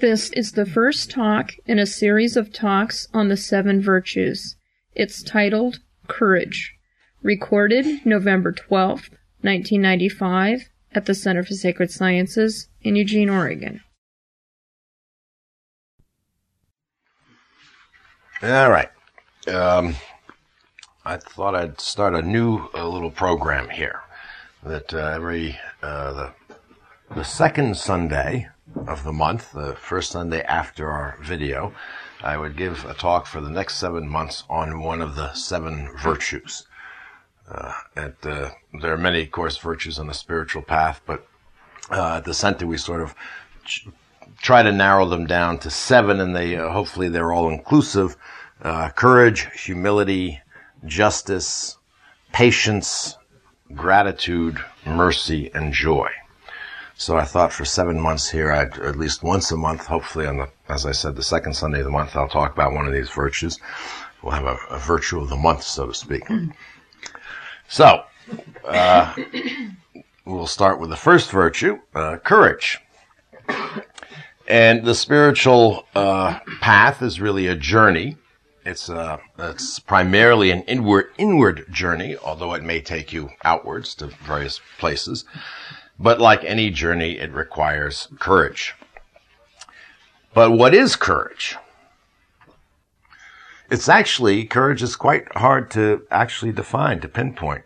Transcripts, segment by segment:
This is the first talk in a series of talks on the seven virtues. It's titled Courage, recorded November 12th, 1995, at the Center for Sacred Sciences in Eugene, Oregon. All right. Um, I thought I'd start a new little program here that uh, every uh, the the second Sunday of the month, the first Sunday after our video, I would give a talk for the next seven months on one of the seven virtues. Uh, and, uh, there are many, of course, virtues on the spiritual path, but uh, at the center we sort of ch- try to narrow them down to seven, and they uh, hopefully they're all inclusive: uh, courage, humility, justice, patience, gratitude, mercy, and joy. So I thought for seven months here, I'd at least once a month, hopefully on the, as I said, the second Sunday of the month, I'll talk about one of these virtues. We'll have a, a virtue of the month, so to speak. So, uh, we'll start with the first virtue, uh, courage. And the spiritual uh, path is really a journey. It's uh, it's primarily an inward inward journey, although it may take you outwards to various places. But like any journey, it requires courage. But what is courage? It's actually, courage is quite hard to actually define, to pinpoint.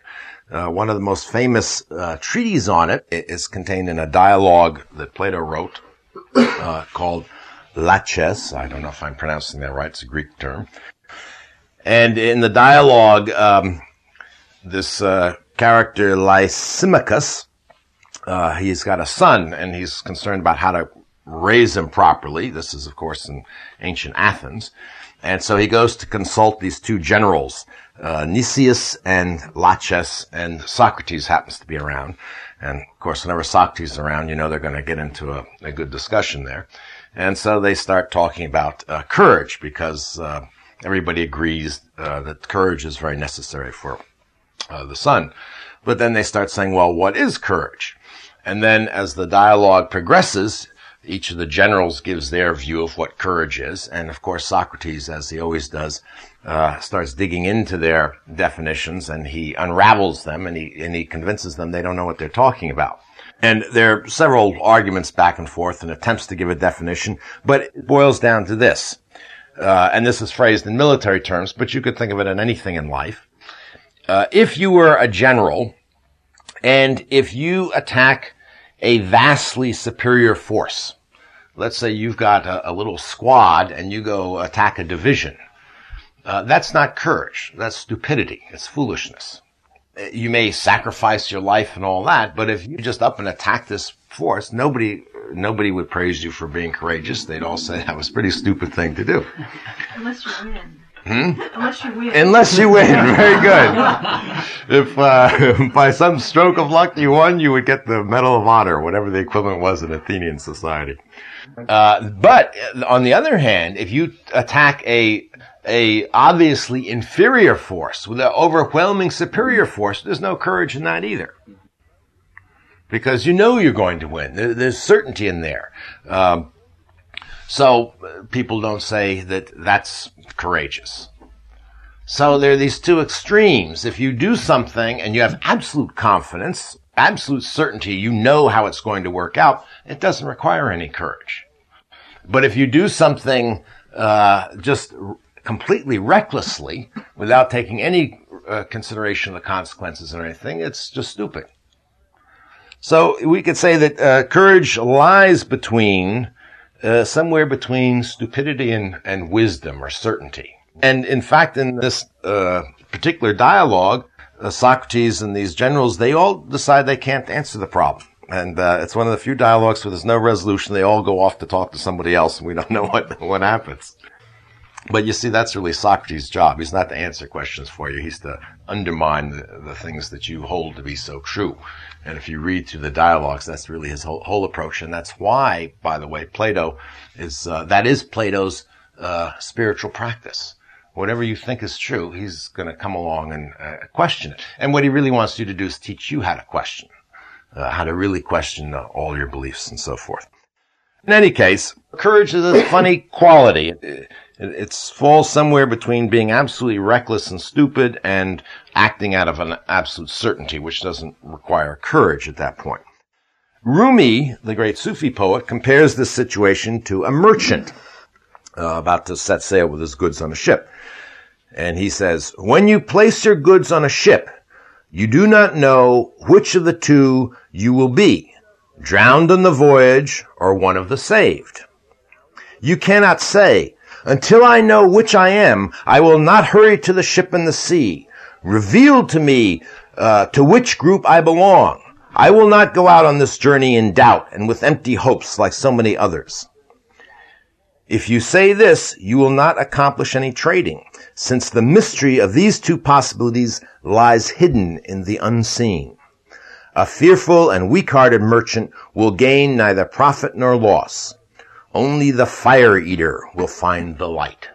Uh, one of the most famous uh, treatises on it is contained in a dialogue that Plato wrote uh, called Laches. I don't know if I'm pronouncing that right. It's a Greek term. And in the dialogue, um, this uh, character Lysimachus uh, he's got a son and he's concerned about how to raise him properly. This is, of course, in ancient Athens. And so he goes to consult these two generals, uh, Nicias and Laches, and Socrates happens to be around. And of course, whenever Socrates is around, you know they're going to get into a, a, good discussion there. And so they start talking about uh, courage because uh, everybody agrees uh, that courage is very necessary for uh, the son. But then they start saying, well, what is courage? And then as the dialogue progresses, each of the generals gives their view of what courage is. And of course, Socrates, as he always does, uh, starts digging into their definitions and he unravels them and he, and he convinces them they don't know what they're talking about. And there are several arguments back and forth and attempts to give a definition, but it boils down to this. Uh, and this is phrased in military terms, but you could think of it in anything in life. Uh, if you were a general and if you attack a vastly superior force, let's say you've got a, a little squad and you go attack a division, uh, that's not courage. That's stupidity. It's foolishness. You may sacrifice your life and all that, but if you just up and attack this force, nobody nobody would praise you for being courageous. They'd all say that was a pretty stupid thing to do. Unless you win. Hmm? Unless you win. Unless you win, very good. if uh, by some stroke of luck you won, you would get the Medal of Honor, whatever the equivalent was in Athenian society. Uh, but on the other hand, if you attack a a obviously inferior force with an overwhelming superior force, there's no courage in that either. Because you know you're going to win. There's certainty in there. Um, so uh, people don't say that that's courageous. So there are these two extremes. If you do something and you have absolute confidence, absolute certainty, you know how it's going to work out, it doesn't require any courage. But if you do something uh, just completely recklessly, without taking any uh, consideration of the consequences or anything, it's just stupid. So we could say that uh, courage lies between uh, somewhere between stupidity and, and wisdom or certainty. And in fact, in this uh, particular dialogue, uh, Socrates and these generals, they all decide they can't answer the problem. And uh, it's one of the few dialogues where there's no resolution. They all go off to talk to somebody else, and we don't know what what happens. But you see, that's really Socrates' job. He's not to answer questions for you. He's to undermine the, the things that you hold to be so true. And if you read through the dialogues, that's really his whole, whole approach. And that's why, by the way, Plato is, uh, that is Plato's, uh, spiritual practice. Whatever you think is true, he's going to come along and uh, question it. And what he really wants you to do is teach you how to question, uh, how to really question uh, all your beliefs and so forth. In any case, Courage is a funny quality. It, falls somewhere between being absolutely reckless and stupid and acting out of an absolute certainty, which doesn't require courage at that point. Rumi, the great Sufi poet, compares this situation to a merchant uh, about to set sail with his goods on a ship. And he says, when you place your goods on a ship, you do not know which of the two you will be, drowned on the voyage or one of the saved. You cannot say, until I know which I am, I will not hurry to the ship in the sea. Reveal to me uh, to which group I belong. I will not go out on this journey in doubt and with empty hopes like so many others. If you say this, you will not accomplish any trading, since the mystery of these two possibilities lies hidden in the unseen. A fearful and weak-hearted merchant will gain neither profit nor loss. Only the fire eater will find the light.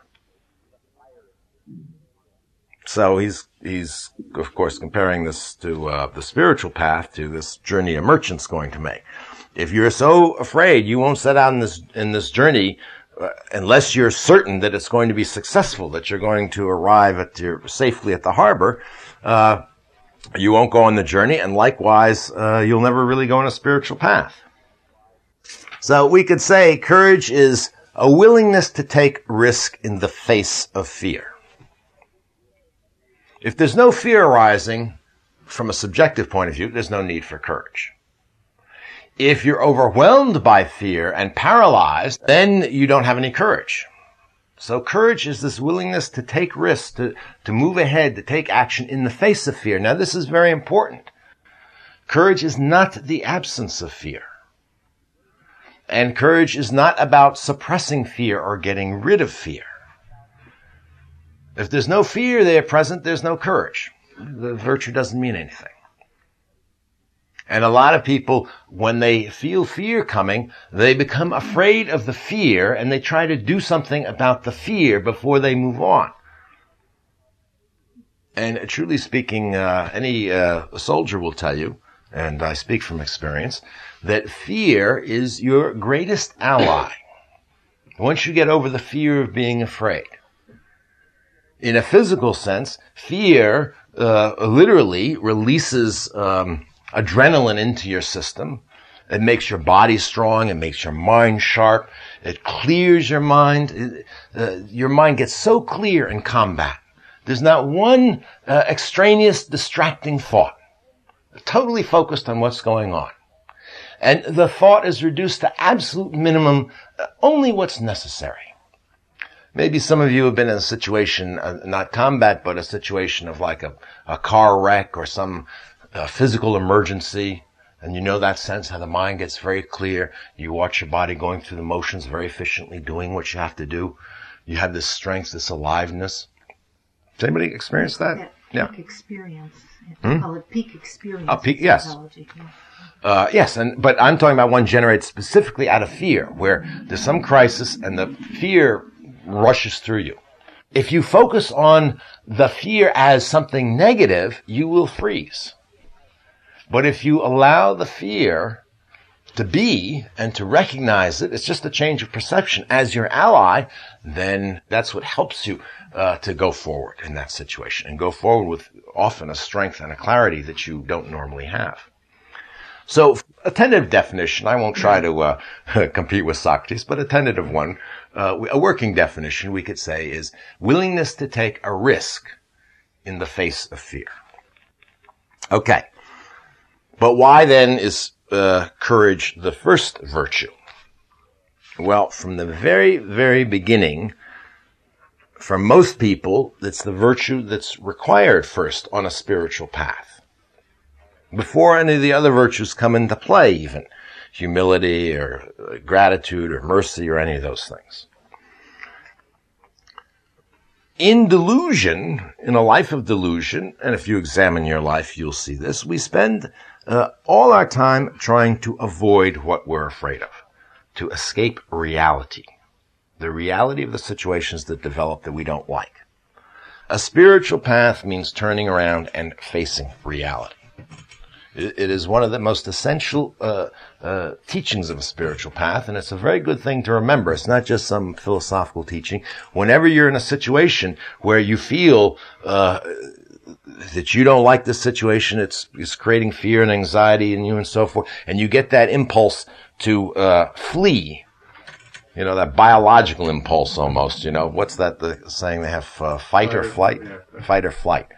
So he's he's of course comparing this to uh, the spiritual path to this journey a merchant's going to make. If you're so afraid, you won't set out in this in this journey uh, unless you're certain that it's going to be successful, that you're going to arrive at your safely at the harbor. Uh, you won't go on the journey, and likewise, uh, you'll never really go on a spiritual path. So we could say courage is a willingness to take risk in the face of fear. If there's no fear arising from a subjective point of view, there's no need for courage. If you're overwhelmed by fear and paralyzed, then you don't have any courage. So courage is this willingness to take risks, to, to move ahead, to take action in the face of fear. Now this is very important. Courage is not the absence of fear. And courage is not about suppressing fear or getting rid of fear. If there's no fear there present, there's no courage. The virtue doesn't mean anything. And a lot of people, when they feel fear coming, they become afraid of the fear and they try to do something about the fear before they move on. And truly speaking, uh, any uh, soldier will tell you, and I speak from experience, that fear is your greatest ally. Once you get over the fear of being afraid, in a physical sense, fear uh, literally releases um, adrenaline into your system. It makes your body strong. It makes your mind sharp. It clears your mind. Uh, your mind gets so clear in combat. There's not one uh, extraneous distracting thought. Totally focused on what's going on. And the thought is reduced to absolute minimum, uh, only what's necessary. Maybe some of you have been in a situation, uh, not combat, but a situation of like a, a car wreck or some uh, physical emergency. And you know that sense how the mind gets very clear. You watch your body going through the motions very efficiently, doing what you have to do. You have this strength, this aliveness. Does anybody experience that? That Yeah. experience. Hmm? Call it peak experience. A peak- yes. Uh, yes, and but I'm talking about one generated specifically out of fear, where there's some crisis and the fear rushes through you. If you focus on the fear as something negative, you will freeze. But if you allow the fear to be and to recognize it, it's just a change of perception as your ally, then that's what helps you uh, to go forward in that situation and go forward with often a strength and a clarity that you don't normally have. So a tentative definition, I won't try to uh, compete with Socrates, but a tentative one, uh, a working definition we could say is willingness to take a risk in the face of fear. Okay. But why then is uh, courage the first virtue? Well, from the very, very beginning, for most people, it's the virtue that's required first on a spiritual path. Before any of the other virtues come into play, even humility or uh, gratitude or mercy or any of those things. In delusion, in a life of delusion, and if you examine your life, you'll see this, we spend uh, all our time trying to avoid what we're afraid of, to escape reality, the reality of the situations that develop that we don't like. A spiritual path means turning around and facing reality. It, is one of the most essential uh, uh, teachings of a spiritual path, and it's a very good thing to remember. It's not just some philosophical teaching. Whenever you're in a situation where you feel uh, that you don't like this situation, it's it's creating fear and anxiety in you and so forth, and you get that impulse to uh, flee you know, that biological impulse almost, you know, what's that the saying they have, uh, fight or flight? Fight or flight.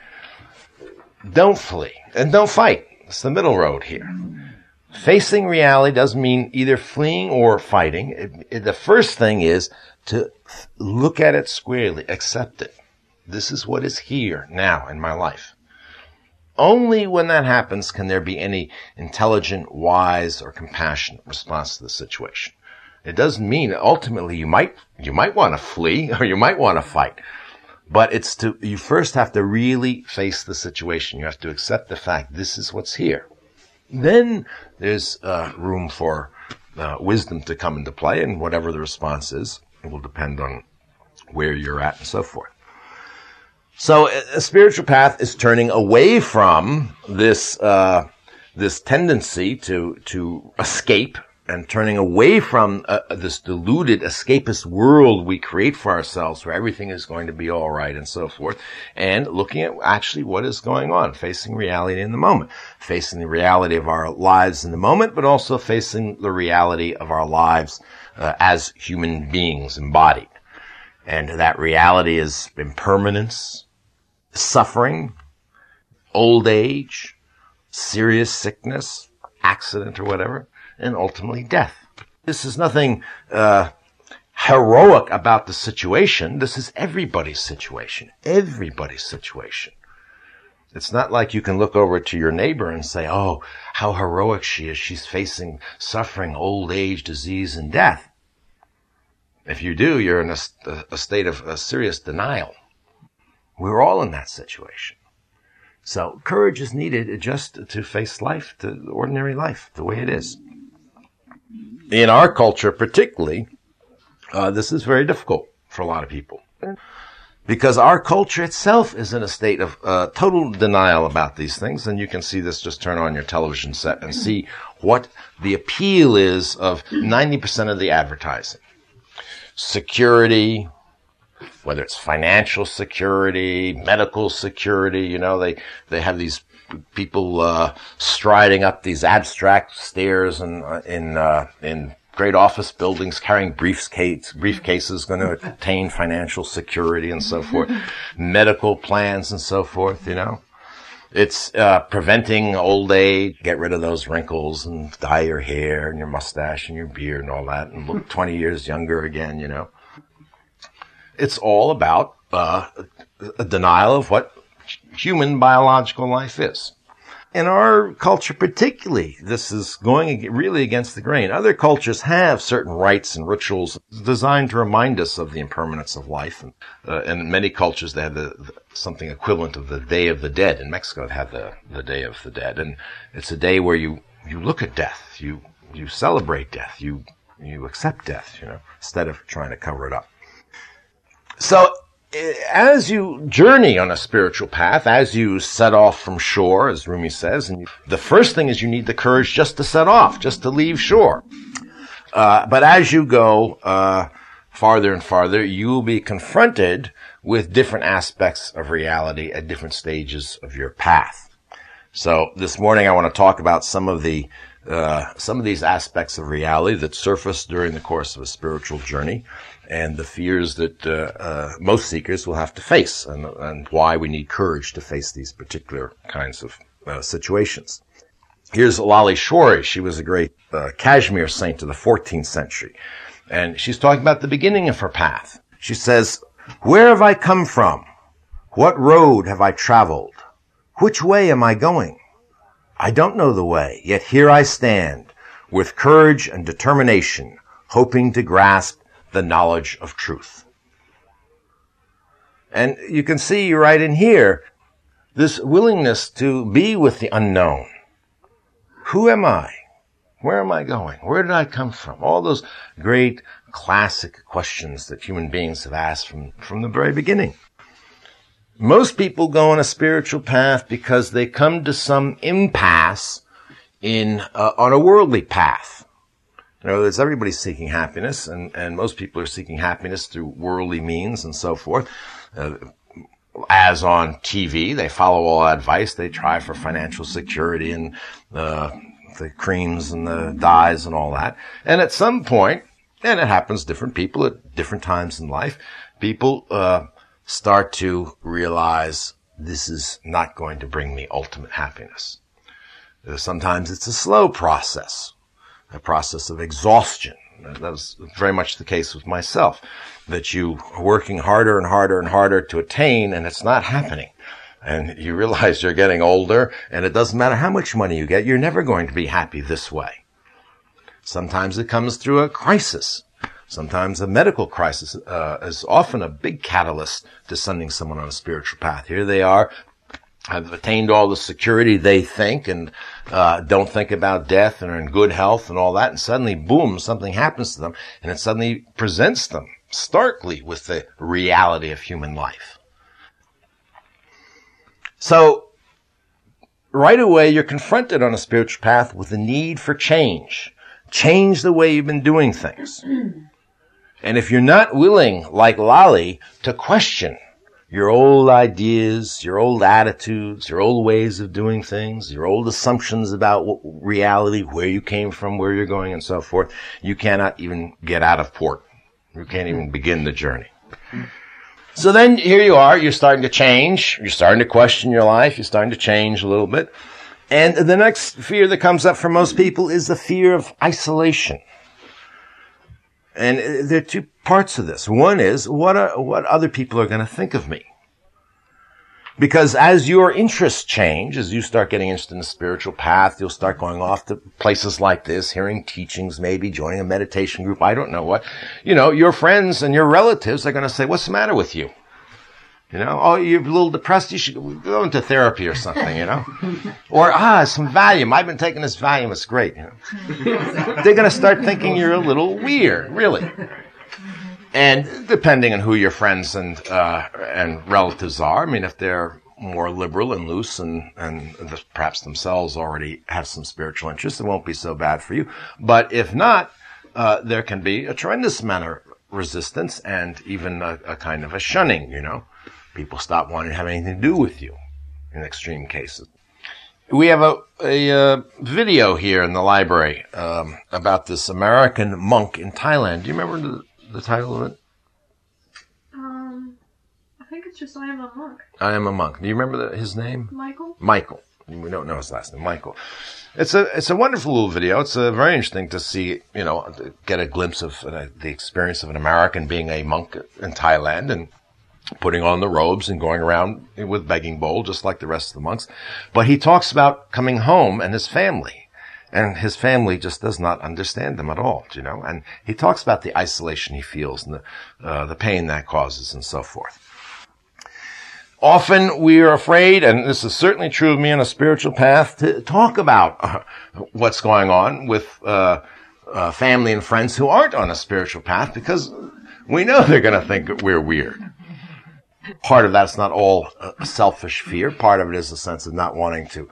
Don't flee and don't fight. It's the middle road here. Facing reality doesn't mean either fleeing or fighting. It, it, the first thing is to look at it squarely, accept it. This is what is here now in my life. Only when that happens can there be any intelligent, wise, or compassionate response to the situation. It doesn't mean ultimately you might, you might want to flee or you might want to fight. But it's to, you first have to really face the situation. You have to accept the fact this is what's here. Then there's uh, room for uh, wisdom to come into play, and whatever the response is, it will depend on where you're at and so forth. So a spiritual path is turning away from this uh, this tendency to to escape and turning away from uh, this deluded escapist world we create for ourselves where everything is going to be all right and so forth and looking at actually what is going on facing reality in the moment facing the reality of our lives in the moment but also facing the reality of our lives uh, as human beings embodied. And that reality is impermanence suffering old age serious sickness accident or whatever and ultimately death. This is nothing uh, heroic about the situation. This is everybody's situation. Everybody's situation. It's not like you can look over to your neighbor and say, oh, how heroic she is. She's facing suffering, old age, disease, and death. If you do, you're in a, a state of a serious denial. We're all in that situation. So courage is needed just to face life, to ordinary life, the way it is in our culture, particularly, uh, this is very difficult for a lot of people because our culture itself is in a state of uh, total denial about these things. And you can see this. Just turn on your television set and see what the appeal is of 90% of the advertising. Security, whether it's financial security, medical security, you know, they, they have these people uh, striding up these abstract stairs and uh, in uh, in great office buildings, carrying briefcase, briefcases, going to attain financial security and so forth, medical plans and so forth. You know, it's uh, preventing old age. Get rid of those wrinkles and dye your hair and your mustache and your beard and all that, and look 20 years younger again. You know, it's all about uh, a denial of what human biological life is. In our culture particularly, this is going really against the grain. Other cultures have certain rites and rituals designed to remind us of the impermanence of life. And uh, in many cultures, they have the, the, something equivalent of the Day of the Dead. In Mexico, they have the, the Day of the Dead. And it's a day where you, you look at death. You, you celebrate death. You, you accept death, you know, instead of trying to cover it up. So as you journey on a spiritual path, as you set off from shore, as Rumi says, and the first thing is you need the courage just to set off, just to leave shore. Uh, but as you go uh, farther and farther, you will be confronted with different aspects of reality at different stages of your path. So this morning, I want to talk about some of the uh, some of these aspects of reality that surface during the course of a spiritual journey and the fears that uh, uh, most seekers will have to face, and, and, why we need courage to face these particular kinds of uh, situations. Here's Lalleshwari. She was a great uh, Kashmir saint of the 14th century, and she's talking about the beginning of her path. She says, "Where have I come from? What road have I traveled? Which way am I going? I don't know the way, yet here I stand, with courage and determination, hoping to grasp the knowledge of truth. And you can see right in here this willingness to be with the unknown. Who am I? Where am I going? Where did I come from? All those great classic questions that human beings have asked from, from the very beginning. Most people go on a spiritual path because they come to some impasse in uh, on a worldly path. In other words, everybody's seeking happiness, and, and most people are seeking happiness through worldly means and so forth. Uh, as on TV, they follow all advice. They try for financial security and uh, the creams and the dyes and all that. And at some point, and it happens different people at different times in life, people uh, start to realize this is not going to bring me ultimate happiness. Uh, sometimes it's a slow process, a process of exhaustion. That was very much the case with myself, that you are working harder and harder and harder to attain and it's not happening. And you realize you're getting older and it doesn't matter how much money you get, you're never going to be happy this way. Sometimes it comes through a crisis. Sometimes a medical crisis uh, is often a big catalyst to sending someone on a spiritual path. Here they are, have attained all the security they think and uh, don't think about death and are in good health and all that, and suddenly, boom, something happens to them, and it suddenly presents them starkly with the reality of human life. So, right away, you're confronted on a spiritual path with the need for change. Change the way you've been doing things. And if you're not willing, like Lali, to question your old ideas, your old attitudes, your old ways of doing things, your old assumptions about reality, where you came from, where you're going, and so forth, you cannot even get out of port. You can't even begin the journey. So then here you are, you're starting to change, you're starting to question your life, you're starting to change a little bit. And the next fear that comes up for most people is the fear of isolation. And uh, there are two parts of this. One is what are, what other people are going to think of me. Because as your interests change, as you start getting interested in the spiritual path, you'll start going off to places like this, hearing teachings, maybe joining a meditation group. I don't know what. You know, your friends and your relatives are going to say, what's the matter with you? You know, oh, you're a little depressed. You should go into therapy or something, you know? or, ah, some Valium. I've been taking this Valium. It's great. You know? They're going to start thinking you're a little weird, really. And depending on who your friends and, uh, and relatives are, I mean, if they're more liberal and loose and, and perhaps themselves already have some spiritual interest, it won't be so bad for you. But if not, uh, there can be a tremendous amount of resistance and even a, a kind of a shunning, you know? People stop wanting to have anything to do with you in extreme cases. We have a, a uh, video here in the library um, about this American monk in Thailand. Do you remember the, the title of it? Um, I think it's just I am a monk. I am a monk. Do you remember the, his name? Michael? Michael. We don't know his last name. Michael. It's a it's a wonderful little video. It's a very interesting to see. You know, get a glimpse of uh, the experience of an American being a monk in Thailand and putting on the robes and going around with begging bowl, just like the rest of the monks. But he talks about coming home and his family. And his family just does not understand him at all, you know. And he talks about the isolation he feels and the, uh, the pain that causes and so forth. Often we are afraid, and this is certainly true of me on a spiritual path, to talk about uh, what's going on with uh, uh family and friends who aren't on a spiritual path because we know they're going to think we're weird part of that's not all a selfish fear. Part of it is a sense of not wanting to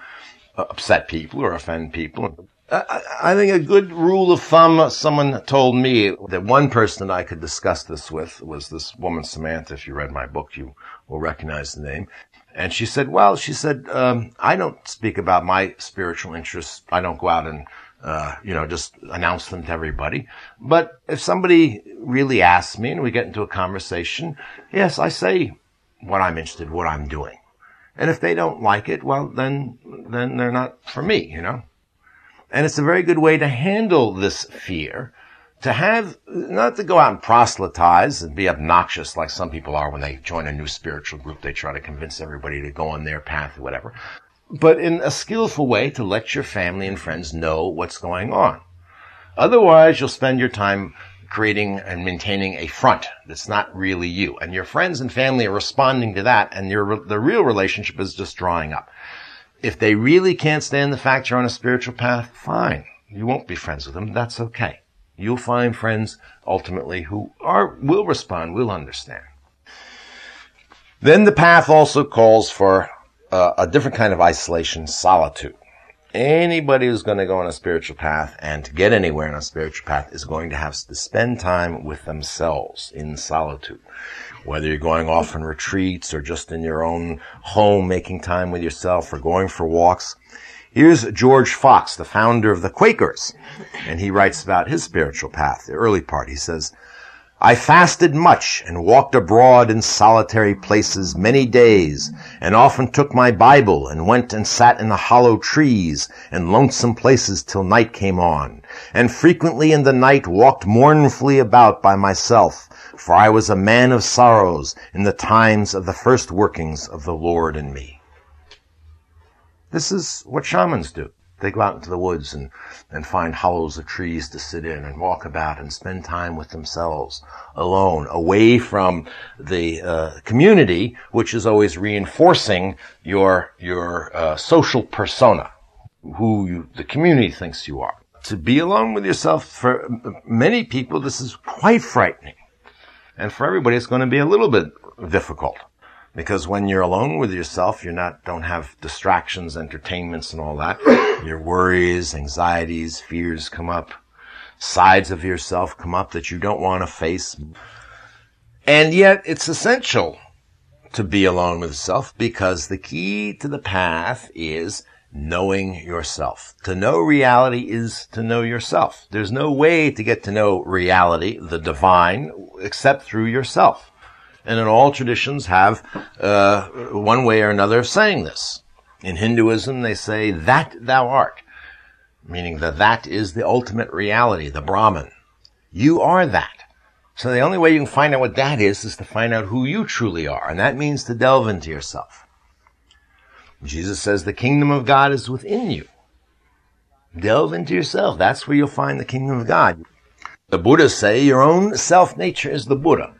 uh, upset people or offend people. I, I think a good rule of thumb, someone told me that one person I could discuss this with was this woman, Samantha. If you read my book, you will recognize the name. And she said, well, she said, um, I don't speak about my spiritual interests. I don't go out and, uh, you know, just announce them to everybody. But if somebody really asks me and we get into a conversation, yes, I say what I'm interested, what I'm doing. And if they don't like it, well, then, then they're not for me, you know? And it's a very good way to handle this fear, to have, not to go out and proselytize and be obnoxious like some people are when they join a new spiritual group. They try to convince everybody to go on their path or whatever. But in a skillful way to let your family and friends know what's going on. Otherwise, you'll spend your time creating and maintaining a front that's not really you. And your friends and family are responding to that and your, the real relationship is just drawing up. If they really can't stand the fact you're on a spiritual path, fine. You won't be friends with them. That's okay. You'll find friends ultimately who are, will respond, will understand. Then the path also calls for uh, a different kind of isolation, solitude. Anybody who's going to go on a spiritual path and to get anywhere on a spiritual path is going to have to spend time with themselves in solitude. Whether you're going off on retreats or just in your own home making time with yourself or going for walks. Here's George Fox, the founder of the Quakers, and he writes about his spiritual path, the early part. He says, I fasted much and walked abroad in solitary places many days, and often took my Bible and went and sat in the hollow trees and lonesome places till night came on, and frequently in the night walked mournfully about by myself, for I was a man of sorrows in the times of the first workings of the Lord in me. This is what shamans do. They go out into the woods and, and find hollows of trees to sit in and walk about and spend time with themselves alone, away from the uh, community, which is always reinforcing your your uh, social persona, who you, the community thinks you are. To be alone with yourself for many people, this is quite frightening, and for everybody, it's going to be a little bit difficult. Because when you're alone with yourself, you're not, don't have distractions, entertainments and all that. Your worries, anxieties, fears come up. Sides of yourself come up that you don't want to face. And yet it's essential to be alone with yourself because the key to the path is knowing yourself. To know reality is to know yourself. There's no way to get to know reality, the divine, except through yourself and in all traditions have uh, one way or another of saying this. In Hinduism, they say that thou art, meaning that that is the ultimate reality, the Brahman. You are that. So the only way you can find out what that is is to find out who you truly are, and that means to delve into yourself. Jesus says the kingdom of God is within you. Delve into yourself. That's where you'll find the kingdom of God. The Buddhists say your own self nature is the Buddha.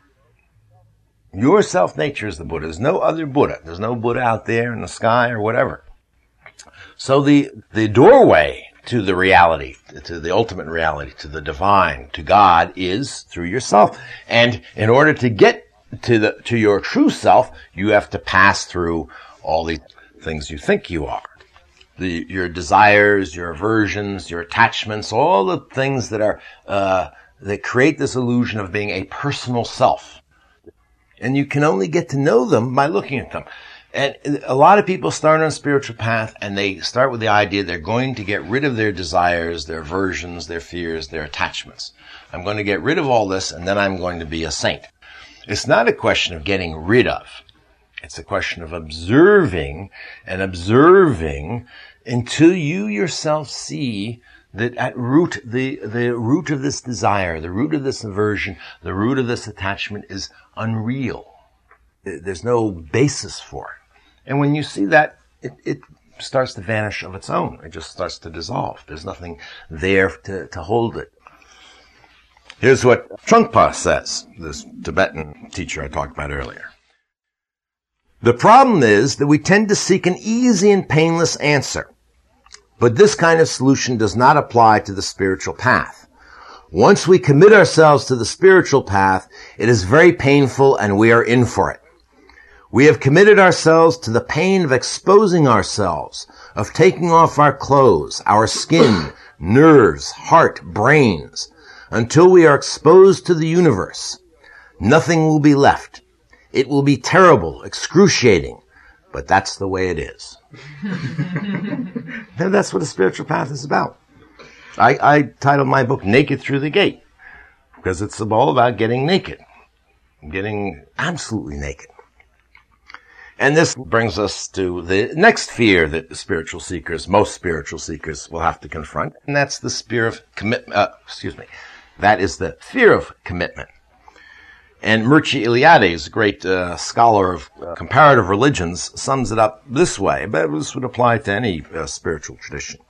Your self nature is the Buddha. There's no other Buddha. There's no Buddha out there in the sky or whatever. So the, the doorway to the reality, to the ultimate reality, to the divine, to God is through yourself. And in order to get to the, to your true self, you have to pass through all the things you think you are. The, your desires, your aversions, your attachments, all the things that are, uh, that create this illusion of being a personal self. And you can only get to know them by looking at them. And a lot of people start on a spiritual path and they start with the idea they're going to get rid of their desires, their aversions, their fears, their attachments. I'm going to get rid of all this and then I'm going to be a saint. It's not a question of getting rid of. It's a question of observing and observing until you yourself see that at root, the, the root of this desire, the root of this aversion, the root of this attachment is unreal. There's no basis for it. And when you see that, it, it starts to vanish of its own. It just starts to dissolve. There's nothing there to, to hold it. Here's what Trungpa says, this Tibetan teacher I talked about earlier. The problem is that we tend to seek an easy and painless answer. But this kind of solution does not apply to the spiritual path. Once we commit ourselves to the spiritual path, it is very painful and we are in for it. We have committed ourselves to the pain of exposing ourselves, of taking off our clothes, our skin, nerves, heart, brains, until we are exposed to the universe. Nothing will be left. It will be terrible, excruciating, but that's the way it is. and that's what the spiritual path is about. I, I titled my book Naked Through the Gate because it's all about getting naked, getting absolutely naked. And this brings us to the next fear that spiritual seekers, most spiritual seekers will have to confront, and that's the fear of commitment, uh, excuse me, that is the fear of commitment. And Mircea a great uh, scholar of comparative religions, sums it up this way, but this would apply to any uh, spiritual tradition.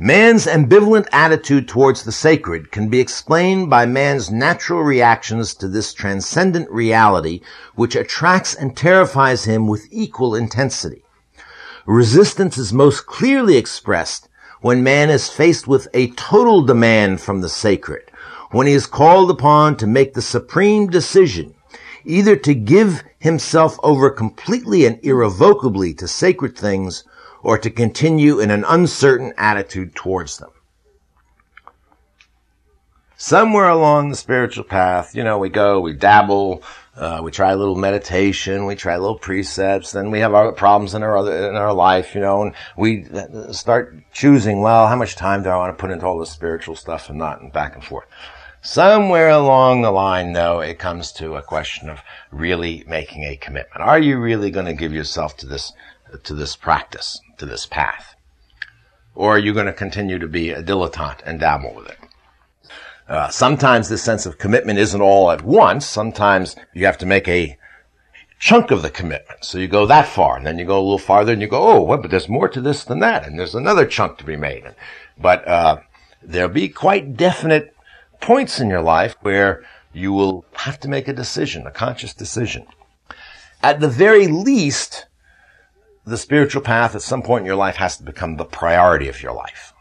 Man's ambivalent attitude towards the sacred can be explained by man's natural reactions to this transcendent reality, which attracts and terrifies him with equal intensity. Resistance is most clearly expressed when man is faced with a total demand from the sacred, when he is called upon to make the supreme decision, either to give himself over completely and irrevocably to sacred things, or to continue in an uncertain attitude towards them. Somewhere along the spiritual path, you know, we go, we dabble, uh, we try a little meditation, we try little precepts, then we have our problems in our other, in our life, you know, and we start choosing, well, how much time do I want to put into all this spiritual stuff and not, and back and forth. Somewhere along the line, though, it comes to a question of really making a commitment. Are you really going to give yourself to this, to this practice, to this path? Or are you going to continue to be a dilettante and dabble with it? Uh, sometimes this sense of commitment isn't all at once. Sometimes you have to make a chunk of the commitment. So you go that far, and then you go a little farther, and you go, oh, well, but there's more to this than that, and there's another chunk to be made. But uh, there'll be quite definite points in your life where you will have to make a decision, a conscious decision. At the very least, the spiritual path at some point in your life has to become the priority of your life.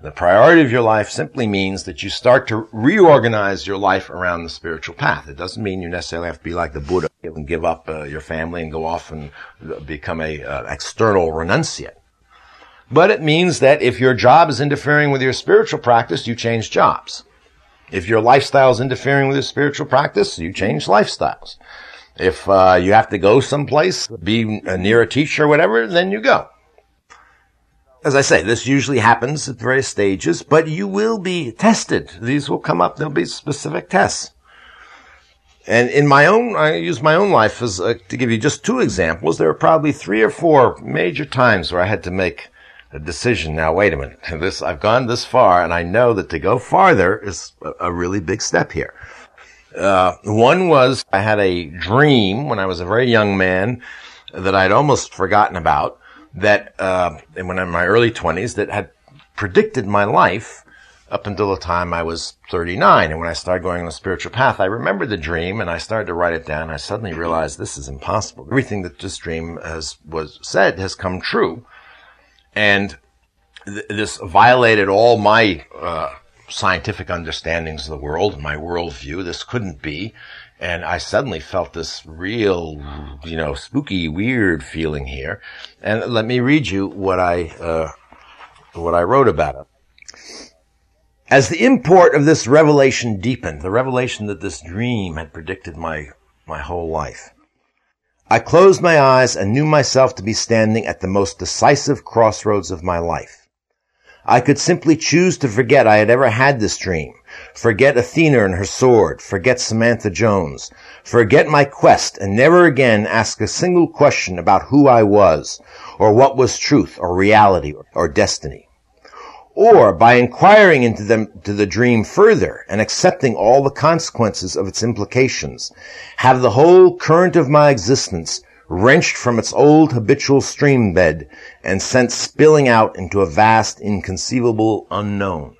The priority of your life simply means that you start to reorganize your life around the spiritual path. It doesn't mean you necessarily have to be like the Buddha and give up uh, your family and go off and become a uh, external renunciate. But it means that if your job is interfering with your spiritual practice, you change jobs. If your lifestyle is interfering with your spiritual practice, you change lifestyles. If uh, you have to go someplace, be near a teacher or whatever, then you go. As I say, this usually happens at various stages, but you will be tested. These will come up. There'll be specific tests. And in my own, I use my own life as uh, to give you just two examples. There are probably three or four major times where I had to make a decision. Now, wait a minute. This, I've gone this far and I know that to go farther is a, a really big step here. Uh, one was I had a dream when I was a very young man that I'd almost forgotten about that, uh, when I'm in my early twenties that had predicted my life up until the time I was 39. And when I started going on the spiritual path, I remembered the dream and I started to write it down. I suddenly realized this is impossible. Everything that this dream has was said has come true. And th- this violated all my uh, scientific understandings of the world, my worldview. This couldn't be. And I suddenly felt this real, you know, spooky, weird feeling here. And let me read you what I, uh, what I wrote about it. As the import of this revelation deepened, the revelation that this dream had predicted my, my whole life, I closed my eyes and knew myself to be standing at the most decisive crossroads of my life. I could simply choose to forget I had ever had this dream, forget Athena and her sword, forget Samantha Jones, forget my quest, and never again ask a single question about who I was, or what was truth, or reality, or destiny or by inquiring into them to the dream further and accepting all the consequences of its implications, have the whole current of my existence wrenched from its old habitual stream bed and sent spilling out into a vast, inconceivable unknown.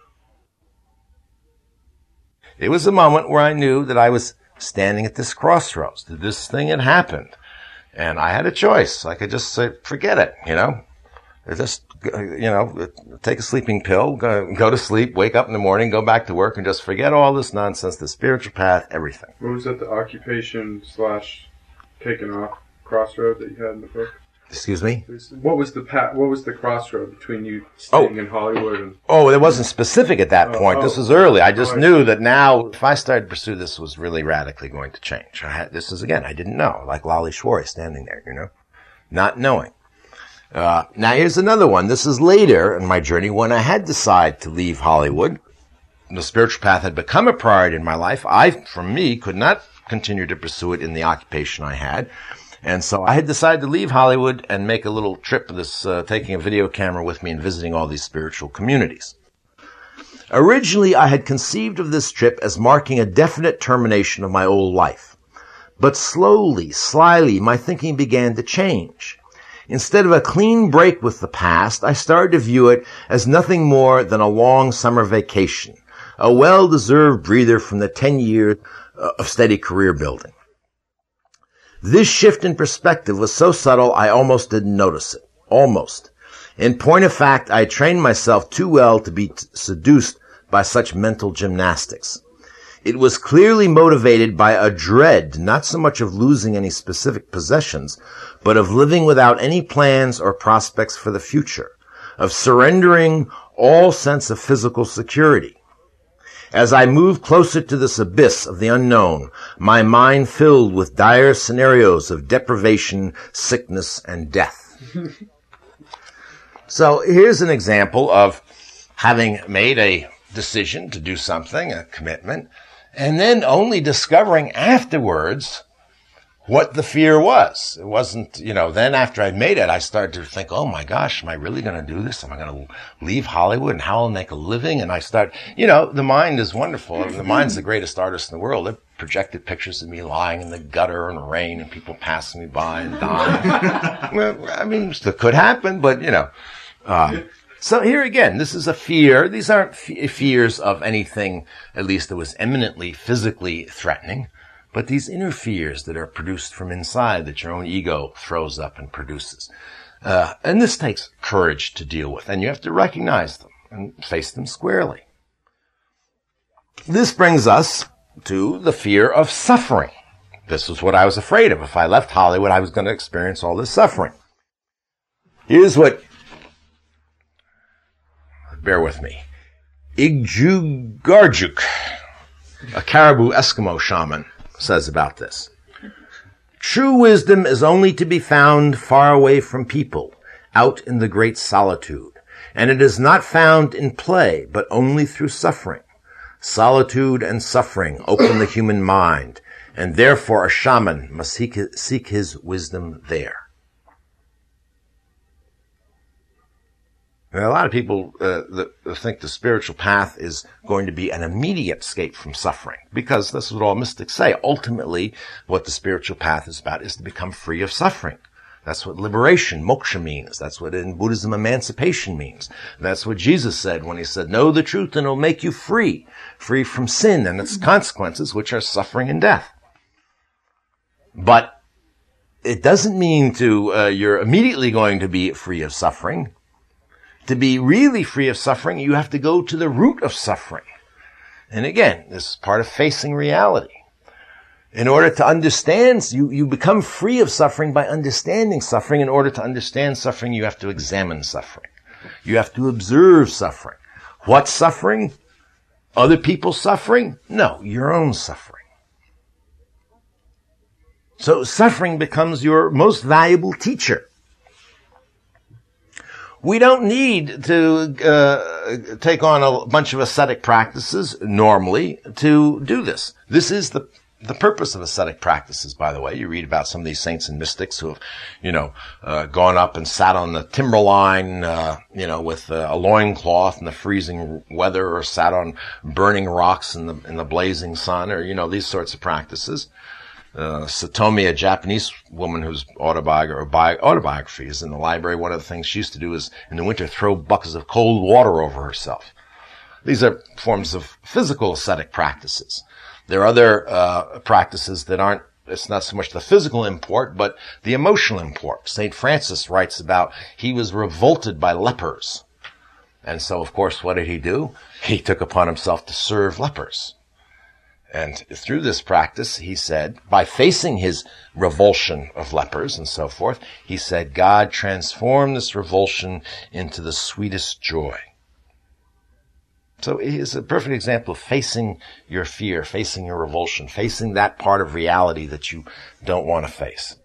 It was a moment where I knew that I was standing at this crossroads, that this thing had happened. And I had a choice. I could just say, forget it, you know, just you know, take a sleeping pill, go, go, to sleep, wake up in the morning, go back to work, and just forget all this nonsense, the spiritual path, everything. What was that, the occupation slash taken off crossroad that you had in the book? Excuse me. What was the path, What was the crossroad between you oh. staying oh. in Hollywood and? Oh, it wasn't specific at that oh, point. Oh, this was early. I oh, just oh, knew that now, if I started to pursue this, was really radically going to change. I had, this is again, I didn't know, like Lalleshwari standing there, you know, not knowing. Uh, now here's another one. This is later in my journey when I had decided to leave Hollywood. The spiritual path had become a priority in my life. I, for me, could not continue to pursue it in the occupation I had. And so I had decided to leave Hollywood and make a little trip, this, uh, taking a video camera with me and visiting all these spiritual communities. Originally, I had conceived of this trip as marking a definite termination of my old life. But slowly, slyly, my thinking began to change. Instead of a clean break with the past, I started to view it as nothing more than a long summer vacation, a well-deserved breather from the 10 years uh, of steady career building. This shift in perspective was so subtle I almost didn't notice it. Almost. In point of fact, I trained myself too well to be t- seduced by such mental gymnastics. It was clearly motivated by a dread, not so much of losing any specific possessions, but of living without any plans or prospects for the future, of surrendering all sense of physical security. As I move closer to this abyss of the unknown, my mind filled with dire scenarios of deprivation, sickness, and death. so here's an example of having made a decision to do something, a commitment, and then only discovering afterwards what the fear was. It wasn't, you know, then after I made it, I started to think, oh my gosh, am I really going to do this? Am I going to leave Hollywood and how I'll I make a living? And I start, you know, the mind is wonderful. The mind's the greatest artist in the world. It projected pictures of me lying in the gutter and rain and people passing me by and dying. well, I mean, it could happen, but you know, um, so here again, this is a fear. These aren't fears of anything, at least that was eminently physically threatening but these inner fears that are produced from inside that your own ego throws up and produces. Uh, and this takes courage to deal with, and you have to recognize them and face them squarely. This brings us to the fear of suffering. This was what I was afraid of. If I left Hollywood, I was going to experience all this suffering. Here's what, bear with me. Igjugarjuk, a Caribou Eskimo shaman, says about this. True wisdom is only to be found far away from people, out in the great solitude, and it is not found in play, but only through suffering. Solitude and suffering open the human mind, and therefore a shaman must seek his wisdom there. A lot of people uh, think the spiritual path is going to be an immediate escape from suffering, because this is what all mystics say. Ultimately, what the spiritual path is about is to become free of suffering. That's what liberation, moksha means. That's what in Buddhism emancipation means. That's what Jesus said when he said, know the truth and it'll make you free, free from sin and its consequences, which are suffering and death. But it doesn't mean to, uh, you're immediately going to be free of suffering to be really free of suffering, you have to go to the root of suffering. And again, this is part of facing reality. In order to understand, you, you become free of suffering by understanding suffering. In order to understand suffering, you have to examine suffering. You have to observe suffering. What suffering? Other people's suffering? No, your own suffering. So suffering becomes your most valuable teacher. We don't need to uh, take on a bunch of ascetic practices normally to do this. This is the the purpose of ascetic practices, by the way, you read about some of these saints and mystics who have, you know, uh, gone up and sat on the timberline, uh, you know, with uh, a loincloth in the freezing weather, or sat on burning rocks in the in the blazing sun, or you know, these sorts of practices uh, Satomi, a Japanese woman whose autobiography, autobiography is in the library. One of the things she used to do is in the winter throw buckets of cold water over herself. These are forms of physical ascetic practices. There are other uh, practices that aren't. It's not so much the physical import, but the emotional import. Saint Francis writes about he was revolted by lepers, and so of course, what did he do? He took upon himself to serve lepers. And through this practice, he said, by facing his revulsion of lepers and so forth, he said, God transformed this revulsion into the sweetest joy. So he is a perfect example of facing your fear, facing your revulsion, facing that part of reality that you don't want to face.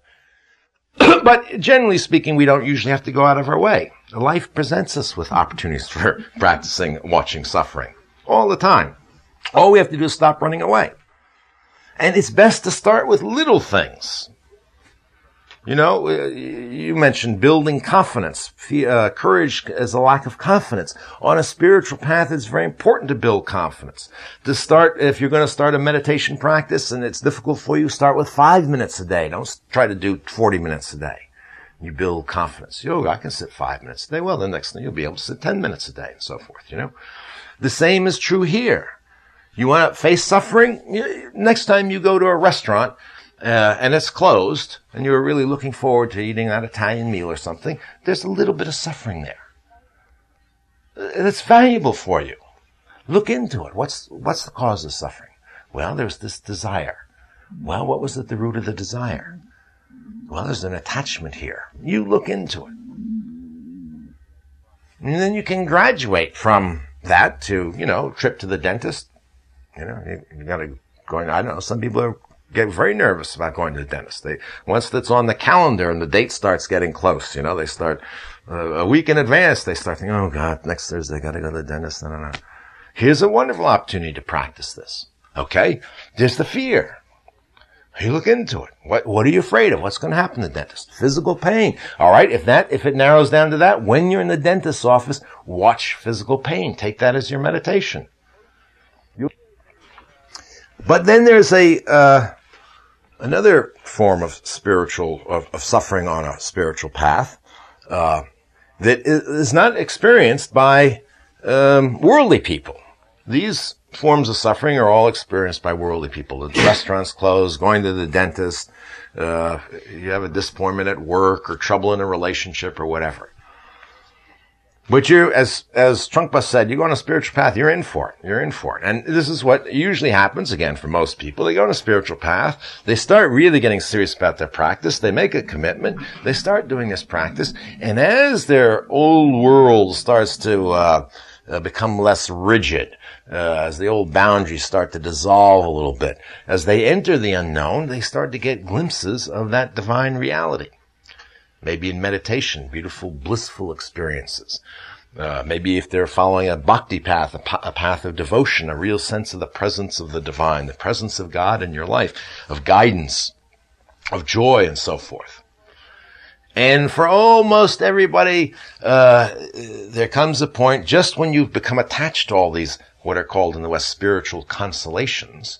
but generally speaking, we don't usually have to go out of our way. Life presents us with opportunities for practicing watching suffering all the time. All we have to do is stop running away. And it's best to start with little things. You know, uh, you mentioned building confidence. Uh, courage is a lack of confidence. On a spiritual path, it's very important to build confidence. To start, if you're going to start a meditation practice and it's difficult for you, start with five minutes a day. Don't try to do 40 minutes a day. You build confidence. Yo, I can sit five minutes a day. Well, the next thing you'll be able to sit 10 minutes a day and so forth, you know. The same is true here. You want to face suffering? Next time you go to a restaurant uh, and it's closed, and you're really looking forward to eating that Italian meal or something, there's a little bit of suffering there. That's valuable for you. Look into it. What's what's the cause of suffering? Well, there's this desire. Well, what was at the root of the desire? Well, there's an attachment here. You look into it. And then you can graduate from that to, you know, trip to the dentist. You know, you, you gotta go, I don't know, some people are, get very nervous about going to the dentist. They, once that's on the calendar and the date starts getting close, you know, they start, uh, a week in advance, they start thinking, oh God, next Thursday I gotta go to the dentist. No. Here's a wonderful opportunity to practice this. Okay? There's the fear. You look into it. What, what are you afraid of? What's going to happen to the dentist? Physical pain. All right. If that, if it narrows down to that, when you're in the dentist's office, watch physical pain. Take that as your meditation. But then there's a, uh, another form of spiritual, of, of, suffering on a spiritual path, uh, that is not experienced by, um, worldly people. These forms of suffering are all experienced by worldly people. The restaurants closed, going to the dentist, uh, you have a disappointment at work or trouble in a relationship or whatever. But you, as, as Trungpa said, you go on a spiritual path, you're in for it. You're in for it. And this is what usually happens again for most people. They go on a spiritual path. They start really getting serious about their practice. They make a commitment. They start doing this practice. And as their old world starts to, uh, uh, become less rigid, uh, as the old boundaries start to dissolve a little bit. As they enter the unknown, they start to get glimpses of that divine reality. Maybe in meditation, beautiful, blissful experiences. Uh, maybe if they're following a bhakti path, a, path of devotion, a real sense of the presence of the divine, the presence of God in your life, of guidance, of joy, and so forth. And for almost everybody, uh, there comes a point just when you've become attached to all these, what are called in the West spiritual consolations,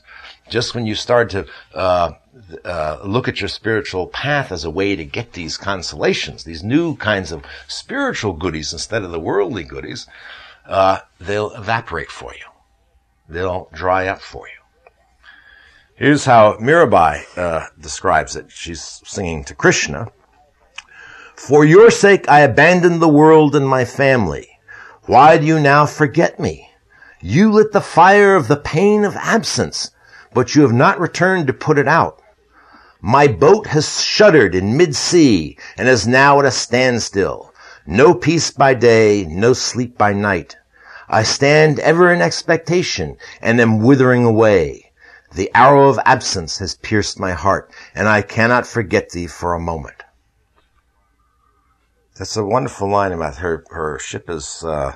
just when you start to uh, uh, look at your spiritual path as a way to get these consolations, these new kinds of spiritual goodies instead of the worldly goodies, uh, they'll evaporate for you. They'll dry up for you. Here's how Mirabai uh, describes it. She's singing to Krishna. For your sake I abandoned the world and my family. Why do you now forget me? You lit the fire of the pain of absence, but you have not returned to put it out. My boat has shuddered in mid-sea and is now at a standstill. No peace by day, no sleep by night. I stand ever in expectation and am withering away. The arrow of absence has pierced my heart, and I cannot forget thee for a moment. That's a wonderful line about her. Her ship is, uh,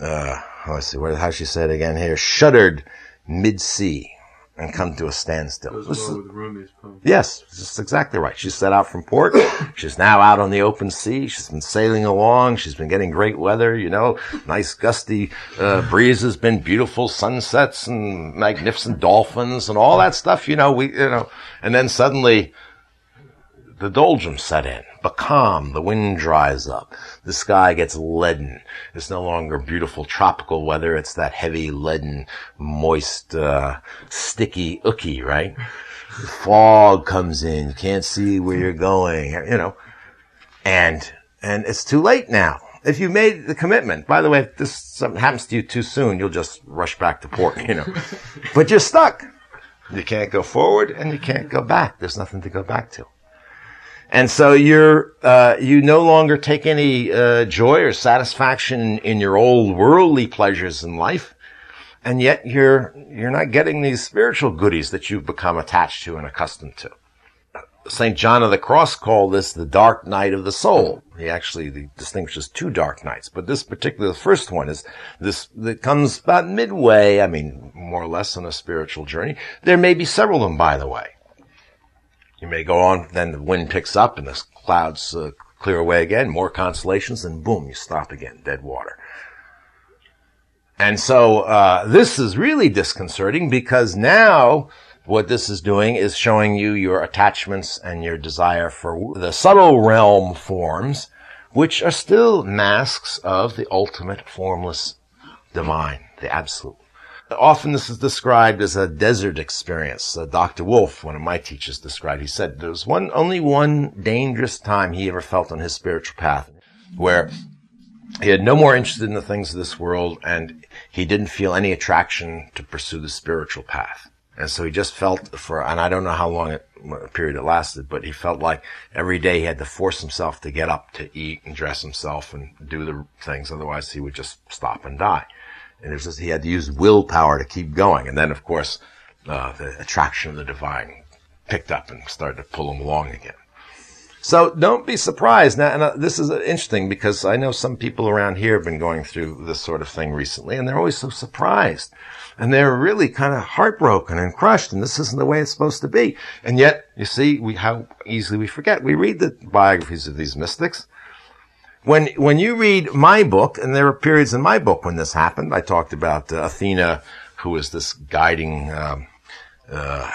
uh, let's see, how she said again here, shuddered mid-sea and come to a standstill. Goes well with Rumi's poem. Yes, that's exactly right. She set out from port. She's now out on the open sea. She's been sailing along. She's been getting great weather, you know, nice gusty uh, breezes, been beautiful sunsets and magnificent dolphins and all that stuff, you know, we, you know, and then suddenly the doldrums set in calm. The wind dries up. The sky gets leaden. It's no longer beautiful tropical weather. It's that heavy, leaden, moist, uh, sticky ookie, right? Fog comes in. You can't see where you're going, you know. And, and it's too late now. If you made the commitment, by the way, if this something happens to you too soon, you'll just rush back to port, you know. but you're stuck. You can't go forward and you can't go back. There's nothing to go back to. And so you're, uh, you no longer take any, uh, joy or satisfaction in your old worldly pleasures in life. And yet you're, you're not getting these spiritual goodies that you've become attached to and accustomed to. St. John of the Cross called this the dark night of the soul. He actually distinguishes two dark nights, but this particular, the first one is this, that comes about midway, I mean, more or less on a spiritual journey. There may be several of them, by the way. You may go on, then the wind picks up and the clouds uh, clear away again, more consolations, and boom, you stop again, dead water. And so uh, this is really disconcerting because now what this is doing is showing you your attachments and your desire for the subtle realm forms, which are still masks of the ultimate formless divine, the absolute. Often this is described as a desert experience. Uh, Dr. Wolf, one of my teachers, described, he said there was one, only one dangerous time he ever felt on his spiritual path where he had no more interest in the things of this world and he didn't feel any attraction to pursue the spiritual path. And so he just felt for, and I don't know how long it period it lasted, but he felt like every day he had to force himself to get up to eat and dress himself and do the things. Otherwise he would just stop and die. And it was just, he had to use willpower to keep going. And then of course, uh, the attraction of the divine picked up and started to pull him along again. So don't be surprised. Now, and uh, this is interesting because I know some people around here have been going through this sort of thing recently and they're always so surprised and they're really kind of heartbroken and crushed and this isn't the way it's supposed to be. And yet, you see, we, how easily we forget. We read the biographies of these mystics. When, when you read my book, and there were periods in my book when this happened, I talked about uh, Athena, who was this guiding, um, uh,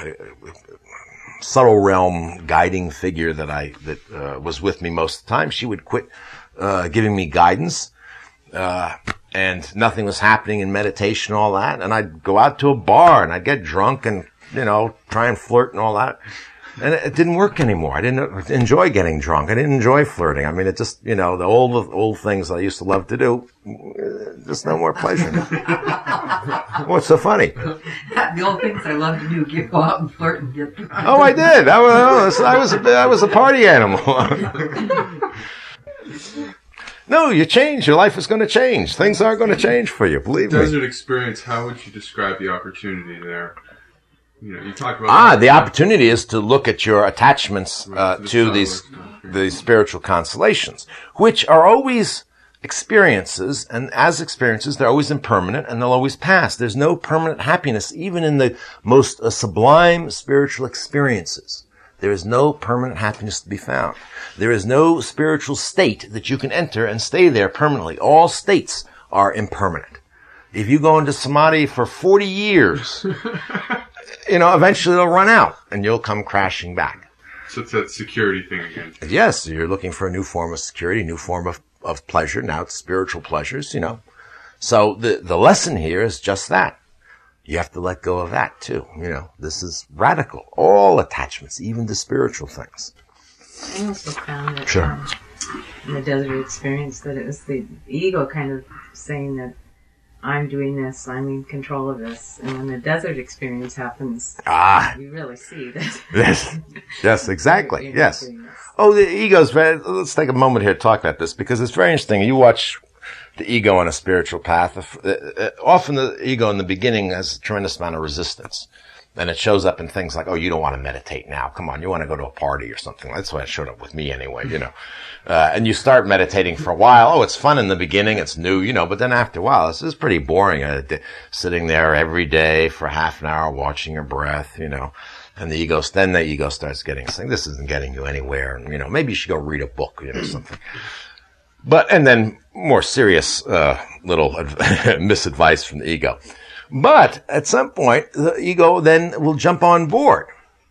subtle realm guiding figure that I that uh, was with me most of the time. She would quit uh, giving me guidance, uh, and nothing was happening in meditation, all that. And I'd go out to a bar and I'd get drunk and you know try and flirt and all that. And it, didn't work anymore. I didn't enjoy getting drunk. I didn't enjoy flirting. I mean, it just, you know, the old, old things I used to love to do, eh, just no more pleasure. What's so funny? the old things I love to do, get go out and flirt and get drunk. Oh, I did. I was, I was, I was a party animal. no, you change. Your life is going to change. Things are going to change for you. Believe Desert me. Desert experience. How would you describe the opportunity there? You know, you talk about ah, the opportunity is to look at your attachments uh, to these the spiritual consolations, which are always experiences, and as experiences, they're always impermanent and they'll always pass. There's no permanent happiness, even in the most uh, sublime spiritual experiences. There is no permanent happiness to be found. There is no spiritual state that you can enter and stay there permanently. All states are impermanent. If you go into samadhi for 40 years, you know, eventually it'll run out and you'll come crashing back. So it's that security thing again. Yes, you're looking for a new form of security, new form of, of pleasure. Now it's spiritual pleasures, you know. So the, the lesson here is just that. You have to let go of that too. You know, this is radical. All attachments, even to spiritual things. I also found that Sure. um, in the desert experience that it was the ego kind of saying that I'm doing this, I'm in control of this. And when the desert experience happens, Ah, you really see that. yes, yes, exactly. you're Yes. Oh, the ego's very, let's take a moment here to talk about this because it's very interesting. You watch the ego on a spiritual path. Often the ego in the beginning has a tremendous amount of resistance. And it shows up in things like, oh, you don't want to meditate now. Come on, you want to go to a party or something. That's why it showed up with me anyway, you know. Uh, and you start meditating for a while. Oh, it's fun in the beginning. It's new, you know, but then after a while, this is pretty boring. Uh, sitting there every day for half an hour watching your breath, you know. And the ego, then the ego starts getting saying, this isn't getting you anywhere. And, you know, maybe you should go read a book, you know, something. But, and then more serious, uh, little misadvice from the ego. But at some point, the ego then will jump on board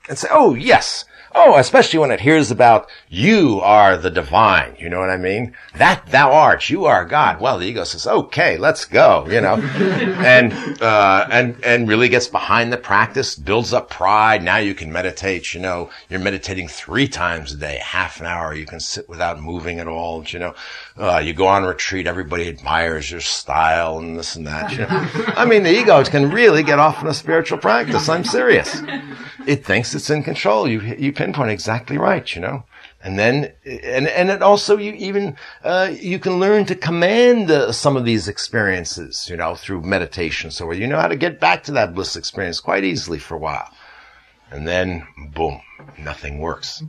and say, oh, yes. Oh, especially when it hears about you are the divine. You know what I mean? That thou art. You are God. Well, the ego says, okay, let's go, you know, and, uh, and, and really gets behind the practice, builds up pride. Now you can meditate, you know, you're meditating three times a day, half an hour. You can sit without moving at all, you know, uh, you go on retreat. Everybody admires your style and this and that. You know? I mean, the ego can really get off in a spiritual practice. I'm serious it thinks it's in control. You you pinpoint exactly right, you know. And then, and and it also you even uh, you can learn to command uh, some of these experiences, you know, through meditation. So you know how to get back to that bliss experience quite easily for a while. And then, boom, nothing works,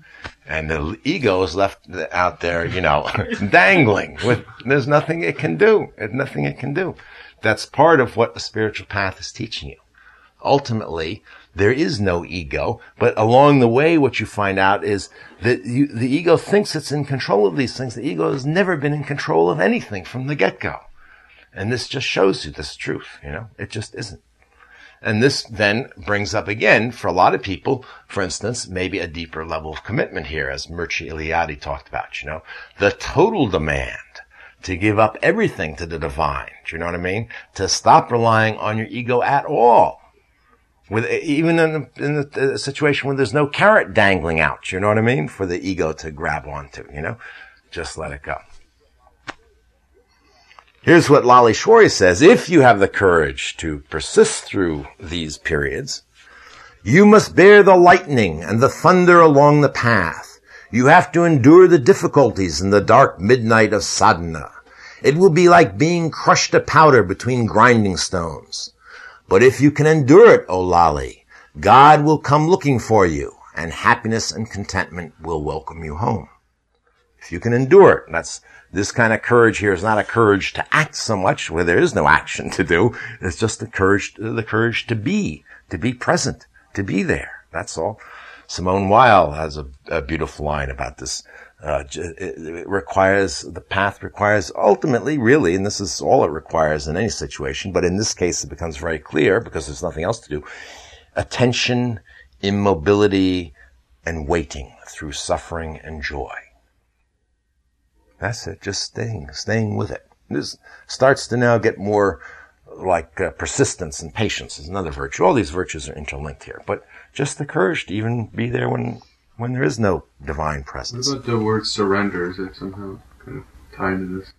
and the ego is left out there, you know, dangling with. There's nothing it can do. There's nothing it can do. That's part of what the spiritual path is teaching you. Ultimately, there is no ego, but along the way, what you find out is that you, the ego thinks it's in control of these things. The ego has never been in control of anything from the get-go. And this just shows you this truth, you know? It just isn't. And this then brings up again, for a lot of people, for instance, maybe a deeper level of commitment here, as Mircea Eliade talked about, you know? The total demand to give up everything to the divine. Do you know what I mean? To stop relying on your ego at all with even in, in situation where there's no carrot dangling out, you know what I mean, for the ego to grab onto, you know, just let it go. Here's what Lalleshwari says: If you have the courage to persist through these periods, You must bear the lightning and the thunder along the path. You have to endure the difficulties in the dark midnight of sadhana. It will be like being crushed to powder between grinding stones. But if you can endure it, O Lali, God will come looking for you, and happiness and contentment will welcome you home. If you can endure it, that's this kind of courage here is not a courage to act so much where there is no action to do. It's just the courage, the courage to be, to be present, to be there. That's all. Simone Weil has a, a beautiful line about this. Uh, it, requires, the path requires ultimately, really, and this is all it requires in any situation, but in this case it becomes very clear because there's nothing else to do. Attention, immobility, and waiting through suffering and joy. That's it. Just staying, staying with it. This starts to now get more like uh, persistence and patience is another virtue. All these virtues are interlinked here, but just the courage to even be there when when there is no divine presence. What about the word surrender? Is it somehow kind of tied to this?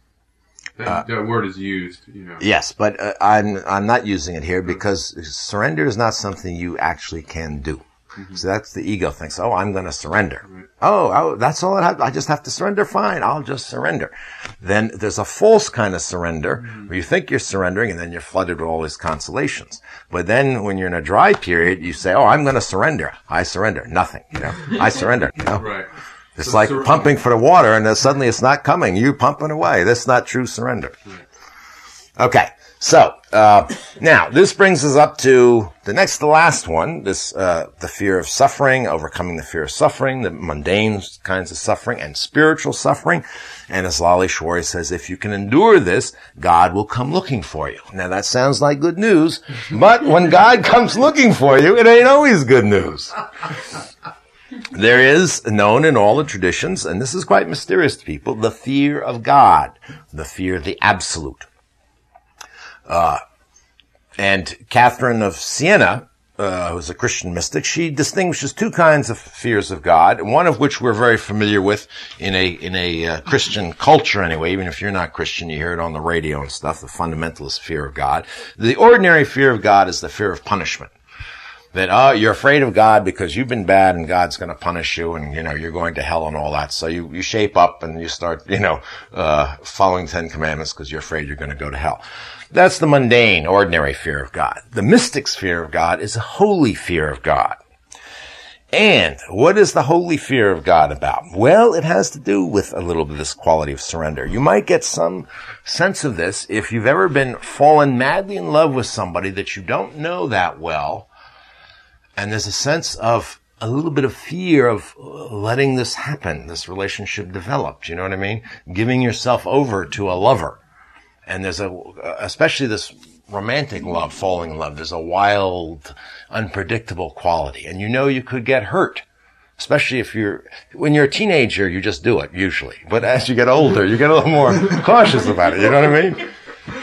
That, uh, that word is used, you know. Yes, but uh, I'm I'm not using it here because surrender is not something you actually can do. Mm-hmm. So that's the ego thinks, oh, I'm going to surrender. Right. Oh, oh, that's all I have. I just have to surrender. Fine. I'll just surrender. Then there's a false kind of surrender mm-hmm. where you think you're surrendering and then you're flooded with all these consolations. But then when you're in a dry period, you say, oh, I'm going to surrender. I surrender. Nothing. You know, I surrender. You know? Right. It's so like sur- pumping for the water and then suddenly it's not coming. You pumping away. That's not true surrender. Right. Okay. So uh, now this brings us up to the next, the last one. This uh, the fear of suffering, overcoming the fear of suffering, the mundane kinds of suffering, and spiritual suffering. And as Lalleshwari says, if you can endure this, God will come looking for you. Now that sounds like good news, but when God comes looking for you, it ain't always good news. There is known in all the traditions, and this is quite mysterious to people, the fear of God, the fear of the absolute. Uh, and Catherine of Siena, uh, who's a Christian mystic, she distinguishes two kinds of fears of God, one of which we're very familiar with in a in a uh, Christian culture anyway. Even if you're not Christian, you hear it on the radio and stuff. The fundamentalist fear of God. The ordinary fear of God is the fear of punishment. That oh, you're afraid of God because you've been bad and God's going to punish you, and you know you're going to hell and all that. So you you shape up and you start you know uh, following Ten Commandments because you're afraid you're going to go to hell. That's the mundane, ordinary fear of God. The mystic's fear of God is a holy fear of God. And what is the holy fear of God about? Well, it has to do with a little bit of this quality of surrender. You might get some sense of this if you've ever been fallen madly in love with somebody that you don't know that well. And there's a sense of a little bit of fear of letting this happen, this relationship develop. Do you know what I mean? Giving yourself over to a lover and there's a, especially this romantic love, falling in love, there's a wild, unpredictable quality. And you know you could get hurt. Especially if you're, when you're a teenager, you just do it, usually. But as you get older, you get a little more cautious about it. You know what I mean?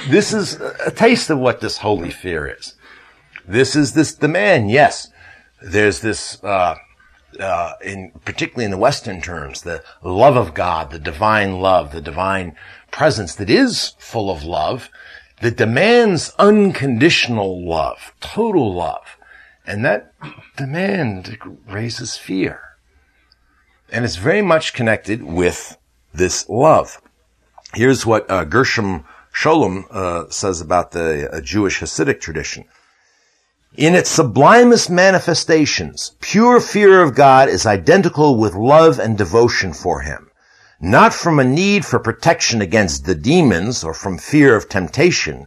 This is a taste of what this holy fear is. This is this demand, yes. There's this, uh, uh, in particularly in the Western terms, the love of God, the divine love, the divine presence that is full of love, that demands unconditional love, total love. And that demand raises fear. And it's very much connected with this love. Here's what uh, Gershom Scholem uh, says about the uh, Jewish Hasidic tradition. In its sublimest manifestations, pure fear of God is identical with love and devotion for Him not from a need for protection against the demons or from fear of temptation,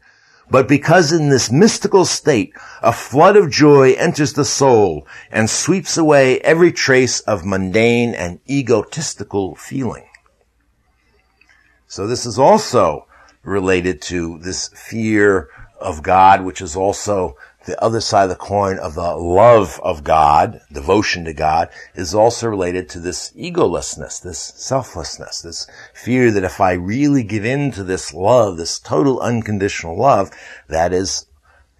but because in this mystical state, a flood of joy enters the soul and sweeps away every trace of mundane and egotistical feeling. So this is also related to this fear of God, which is also the other side of the coin of the love of God, devotion to God, is also related to this egolessness, this selflessness, this fear that if I really give in to this love, this total unconditional love, that is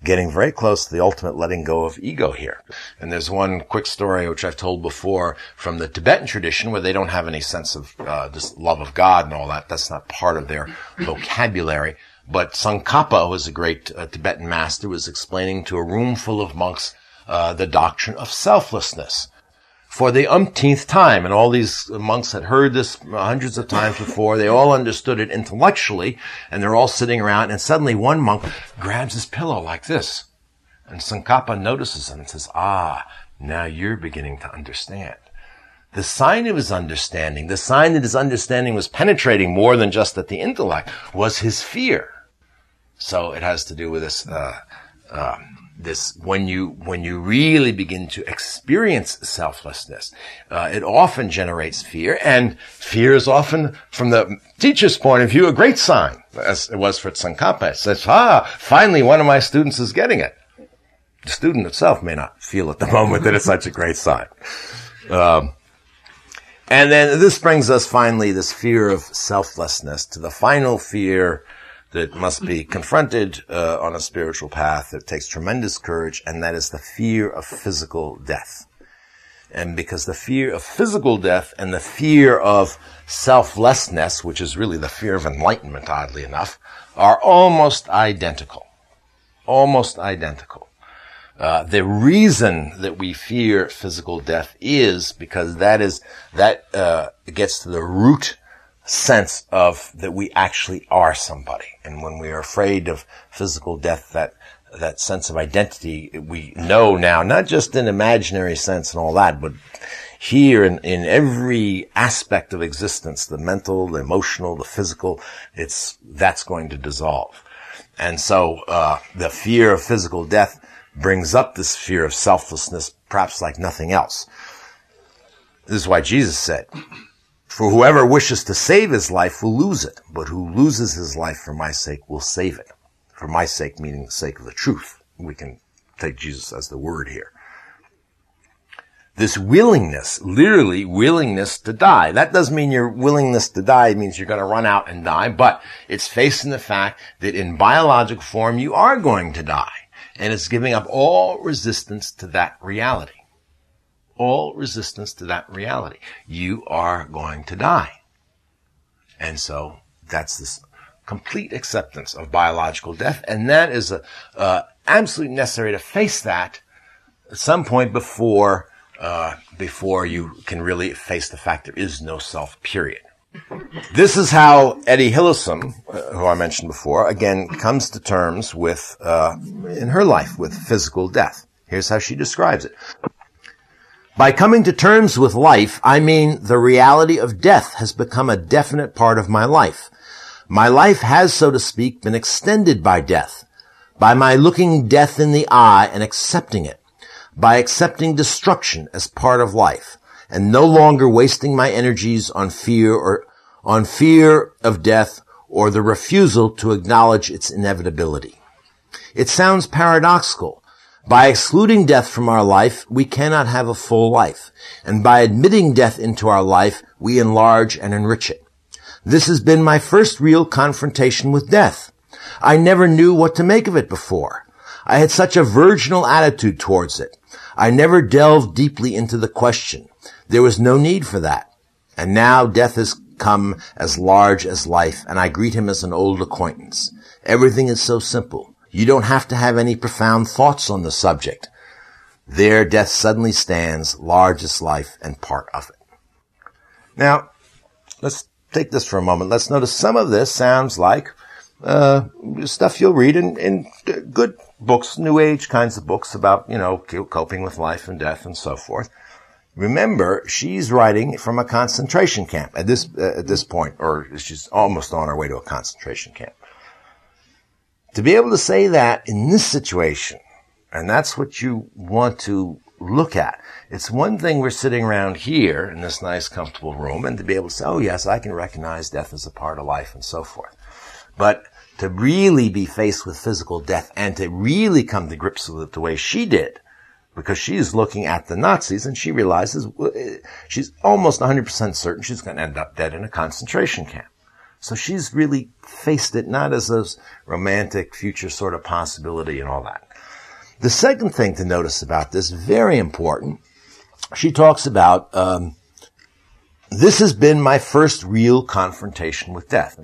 getting very close to the ultimate letting go of ego here. And there's one quick story which I've told before from the Tibetan tradition where they don't have any sense of uh, this love of God and all that. That's not part of their vocabulary. But Tsongkhapa, was a great uh, Tibetan master, was explaining to a room full of monks uh, the doctrine of selflessness for the umpteenth time. And all these monks had heard this hundreds of times before. They all understood it intellectually and they're all sitting around and suddenly one monk grabs his pillow like this. And Tsongkhapa notices him and says, ah, now you're beginning to understand. The sign of his understanding, the sign that his understanding was penetrating more than just at the intellect, was his fear. So it has to do with this, uh, uh, this when you when you really begin to experience selflessness, uh, it often generates fear, and fear is often, from the teacher's point of view, a great sign, as it was for Tsongkhapa. It says, "Ah, finally, one of my students is getting it." The student itself may not feel at the moment that it's such a great sign. Um, and then this brings us finally this fear of selflessness to the final fear that must be confronted uh, on a spiritual path. It takes tremendous courage, and that is the fear of physical death. And because the fear of physical death and the fear of selflessness, which is really the fear of enlightenment, oddly enough, are almost identical. Almost identical. Uh, the reason that we fear physical death is because that is that uh, gets to the root sense of that we actually are somebody. And when we are afraid of physical death, that that sense of identity we know now, not just in imaginary sense and all that, but here in, in every aspect of existence, the mental, the emotional, the physical, it's, that's going to dissolve. And so, uh, the fear of physical death brings up this fear of selflessness, perhaps like nothing else. This is why Jesus said, for whoever wishes to save his life will lose it, but who loses his life for my sake will save it. For my sake, meaning the sake of the truth. We can take Jesus as the word here. This willingness, literally willingness to die. That doesn't mean your willingness to die means you're going to run out and die, but it's facing the fact that in biological form you are going to die. And it's giving up all resistance to that reality all resistance to that reality. You are going to die. And so that's this complete acceptance of biological death. And that is a, uh, absolutely necessary to face that at some point before, uh, before you can really face the fact there is no self, period. This is how Etty Hillesum, uh, who I mentioned before, again comes to terms with, uh, in her life, with physical death. Here's how she describes it. By coming to terms with life, I mean the reality of death has become a definite part of my life. My life has, so to speak, been extended by death, by my looking death in the eye and accepting it, by accepting destruction as part of life, and no longer wasting my energies on fear or on fear of death or the refusal to acknowledge its inevitability. It sounds paradoxical, by excluding death from our life, we cannot have a full life. And by admitting death into our life, we enlarge and enrich it. This has been my first real confrontation with death. I never knew what to make of it before. I had such a virginal attitude towards it. I never delved deeply into the question. There was no need for that. And now death has come as large as life, and I greet him as an old acquaintance. Everything is so simple. You don't have to have any profound thoughts on the subject. There death suddenly stands, large as life and part of it. Now, let's take this for a moment. Let's notice some of this sounds like uh, stuff you'll read in, in good books, New Age kinds of books about, you know, coping with life and death and so forth. Remember, she's writing from a concentration camp at this uh, at this point, or she's almost on her way to a concentration camp. To be able to say that in this situation, and that's what you want to look at. It's one thing we're sitting around here in this nice, comfortable room and to be able to say, oh yes, I can recognize death as a part of life and so forth. But to really be faced with physical death and to really come to grips with it the way she did, because she's looking at the Nazis and she realizes eh, she's almost 100% certain she's going to end up dead in a concentration camp. So she's really faced it not as a romantic future sort of possibility and all that. The second thing to notice about this, very important, she talks about, um, this has been my first real confrontation with death.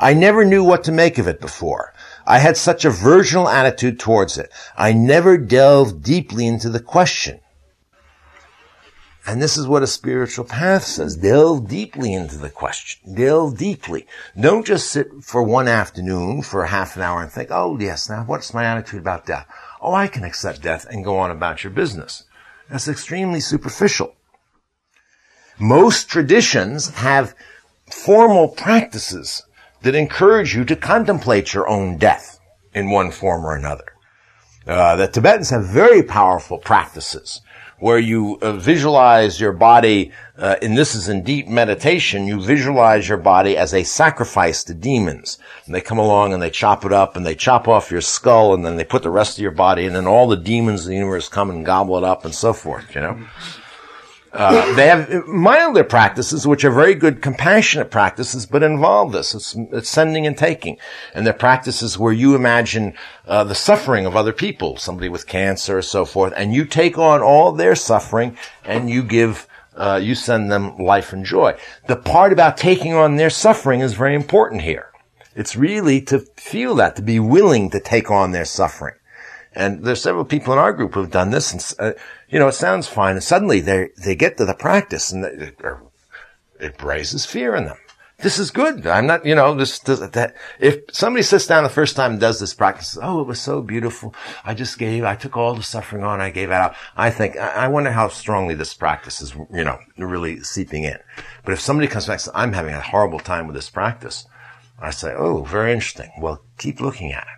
I never knew what to make of it before. I had such a virginal attitude towards it. I never delved deeply into the question. And this is what a spiritual path says. Delve deeply into the question. Delve deeply. Don't just sit for one afternoon for half an hour and think, oh yes, now what's my attitude about death? Oh, I can accept death and go on about your business. That's extremely superficial. Most traditions have formal practices that encourage you to contemplate your own death in one form or another. Uh, the Tibetans have very powerful practices where you uh, visualize your body, uh, and this is in deep meditation, you visualize your body as a sacrifice to demons. And they come along and they chop it up and they chop off your skull and then they put the rest of your body and then all the demons in the universe come and gobble it up and so forth, you know? Uh, they have milder practices, which are very good compassionate practices, but involve this. It's, it's sending and taking. And they're practices where you imagine uh, the suffering of other people, somebody with cancer or so forth, and you take on all their suffering and you give, uh, you send them life and joy. The part about taking on their suffering is very important here. It's really to feel that, to be willing to take on their suffering. And there's several people in our group who've done this, and uh, you know, it sounds fine. And suddenly they they get to the practice, and they, it raises fear in them. This is good. I'm not, you know, this, that. If somebody sits down the first time and does this practice, oh, it was so beautiful. I just gave, I took all the suffering on, I gave it out. I think, I, I wonder how strongly this practice is, you know, really seeping in. But if somebody comes back and says, I'm having a horrible time with this practice, I say, oh, very interesting. Well, keep looking at it.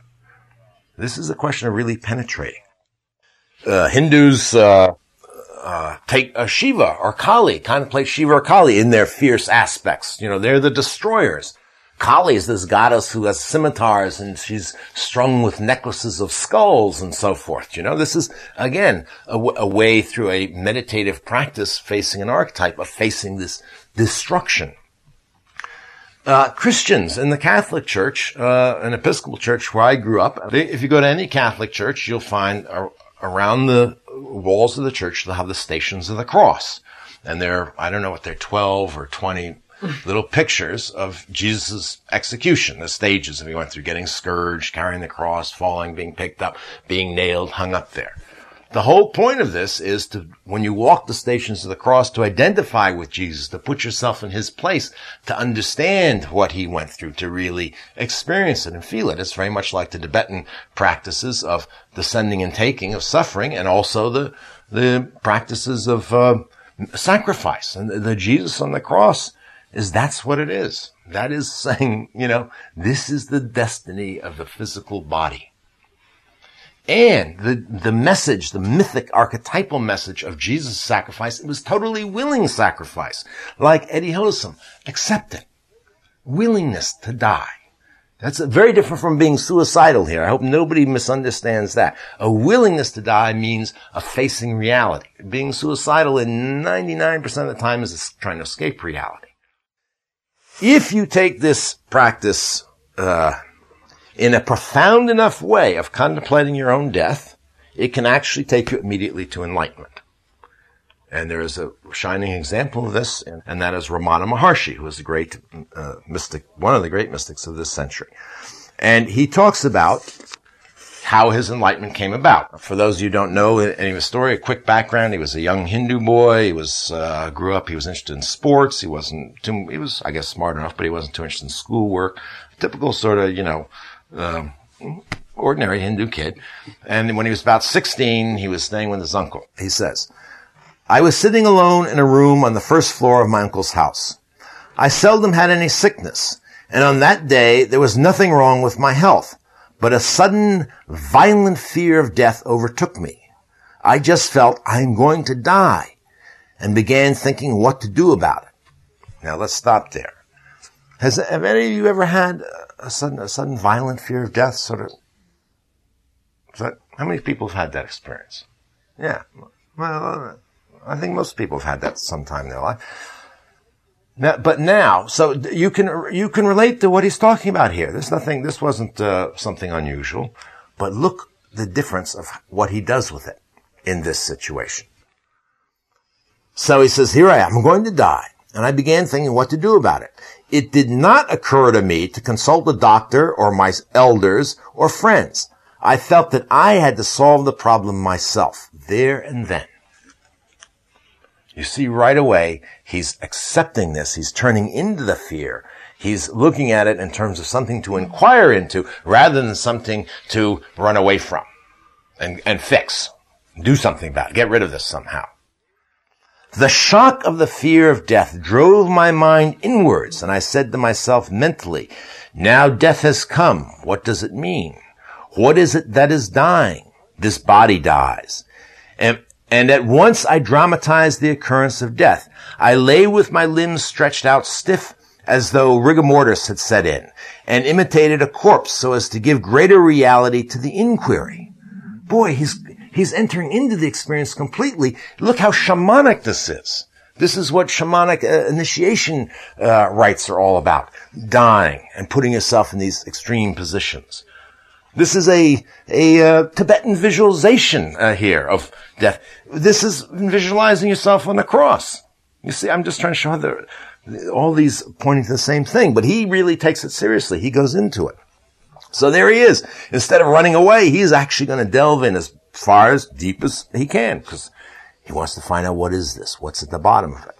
This is a question of really penetrating. Uh, Hindus uh, uh, take a Shiva or Kali, contemplate Shiva or Kali in their fierce aspects. You know, they're the destroyers. Kali is this goddess who has scimitars and she's strung with necklaces of skulls and so forth. You know, this is, again, a, w- a way through a meditative practice facing an archetype of facing this destruction. Uh, Christians in the Catholic Church, uh, an Episcopal Church where I grew up, if you go to any Catholic church, you'll find around the walls of the church they'll have the Stations of the Cross, and they're I don't know what they're twelve or twenty little pictures of Jesus' execution, the stages that he went through, getting scourged, carrying the cross, falling, being picked up, being nailed, hung up there. The whole point of this is to, when you walk the stations of the cross, to identify with Jesus, to put yourself in his place, to understand what he went through, to really experience it and feel it. It's very much like the Tibetan practices of the sending and taking of suffering and also the, the practices of, uh, sacrifice. And the Jesus on the cross is that's what it is. That is saying, you know, this is the destiny of the physical body. And the, the message, the mythic archetypal message of Jesus' sacrifice, it was totally willing sacrifice. Like Etty Hillesum, accepting. Willingness to die. That's very different from being suicidal here. I hope nobody misunderstands that. A willingness to die means a facing reality. Being suicidal in 99% of the time is trying to escape reality. If you take this practice, uh, in a profound enough way of contemplating your own death, it can actually take you immediately to enlightenment. And there is a shining example of this, and that is Ramana Maharshi, who is a great uh, mystic, one of the great mystics of this century. And he talks about how his enlightenment came about. For those of you who don't know any of his story, a quick background. He was a young Hindu boy. He was, uh, grew up, he was interested in sports. He wasn't too, he was, I guess, smart enough, but he wasn't too interested in schoolwork. Typical sort of, you know, um, ordinary Hindu kid. And when he was about 16, he was staying with his uncle. He says, I was sitting alone in a room on the first floor of my uncle's house. I seldom had any sickness, and on that day there was nothing wrong with my health, but a sudden, violent fear of death overtook me. I just felt I'm going to die and began thinking what to do about it. Now let's stop there. Has have any of you ever had a sudden, a sudden violent fear of death sort of, that, how many people have had that experience? Yeah. Well, I think most people have had that sometime in their life. Now, but now, so you can, you can relate to what he's talking about here. There's nothing, this wasn't uh, something unusual, but look the difference of what he does with it in this situation. So he says, here I am, I'm going to die. and I began thinking what to do about it. It did not occur to me to consult a doctor or my elders or friends. I felt that I had to solve the problem myself, there and then. You see right away, he's accepting this. He's turning into the fear. He's looking at it in terms of something to inquire into rather than something to run away from and, and fix. Do something about it. Get rid of this somehow. The shock of the fear of death drove my mind inwards, and I said to myself mentally, now death has come. What does it mean? What is it that is dying? This body dies. And, and at once I dramatized the occurrence of death. I lay with my limbs stretched out stiff as though rigor mortis had set in and imitated a corpse so as to give greater reality to the inquiry. Boy, he's, he's entering into the experience completely. Look how shamanic this is. This is what shamanic uh, initiation uh, rites are all about. Dying and putting yourself in these extreme positions. This is a, a uh, Tibetan visualization uh, here of death. This is visualizing yourself on the cross. You see, I'm just trying to show all these pointing to the same thing, but he really takes it seriously. He goes into it. So there he is. Instead of running away, he's actually going to delve in as far as deep as he can because he wants to find out what is this? What's at the bottom of it?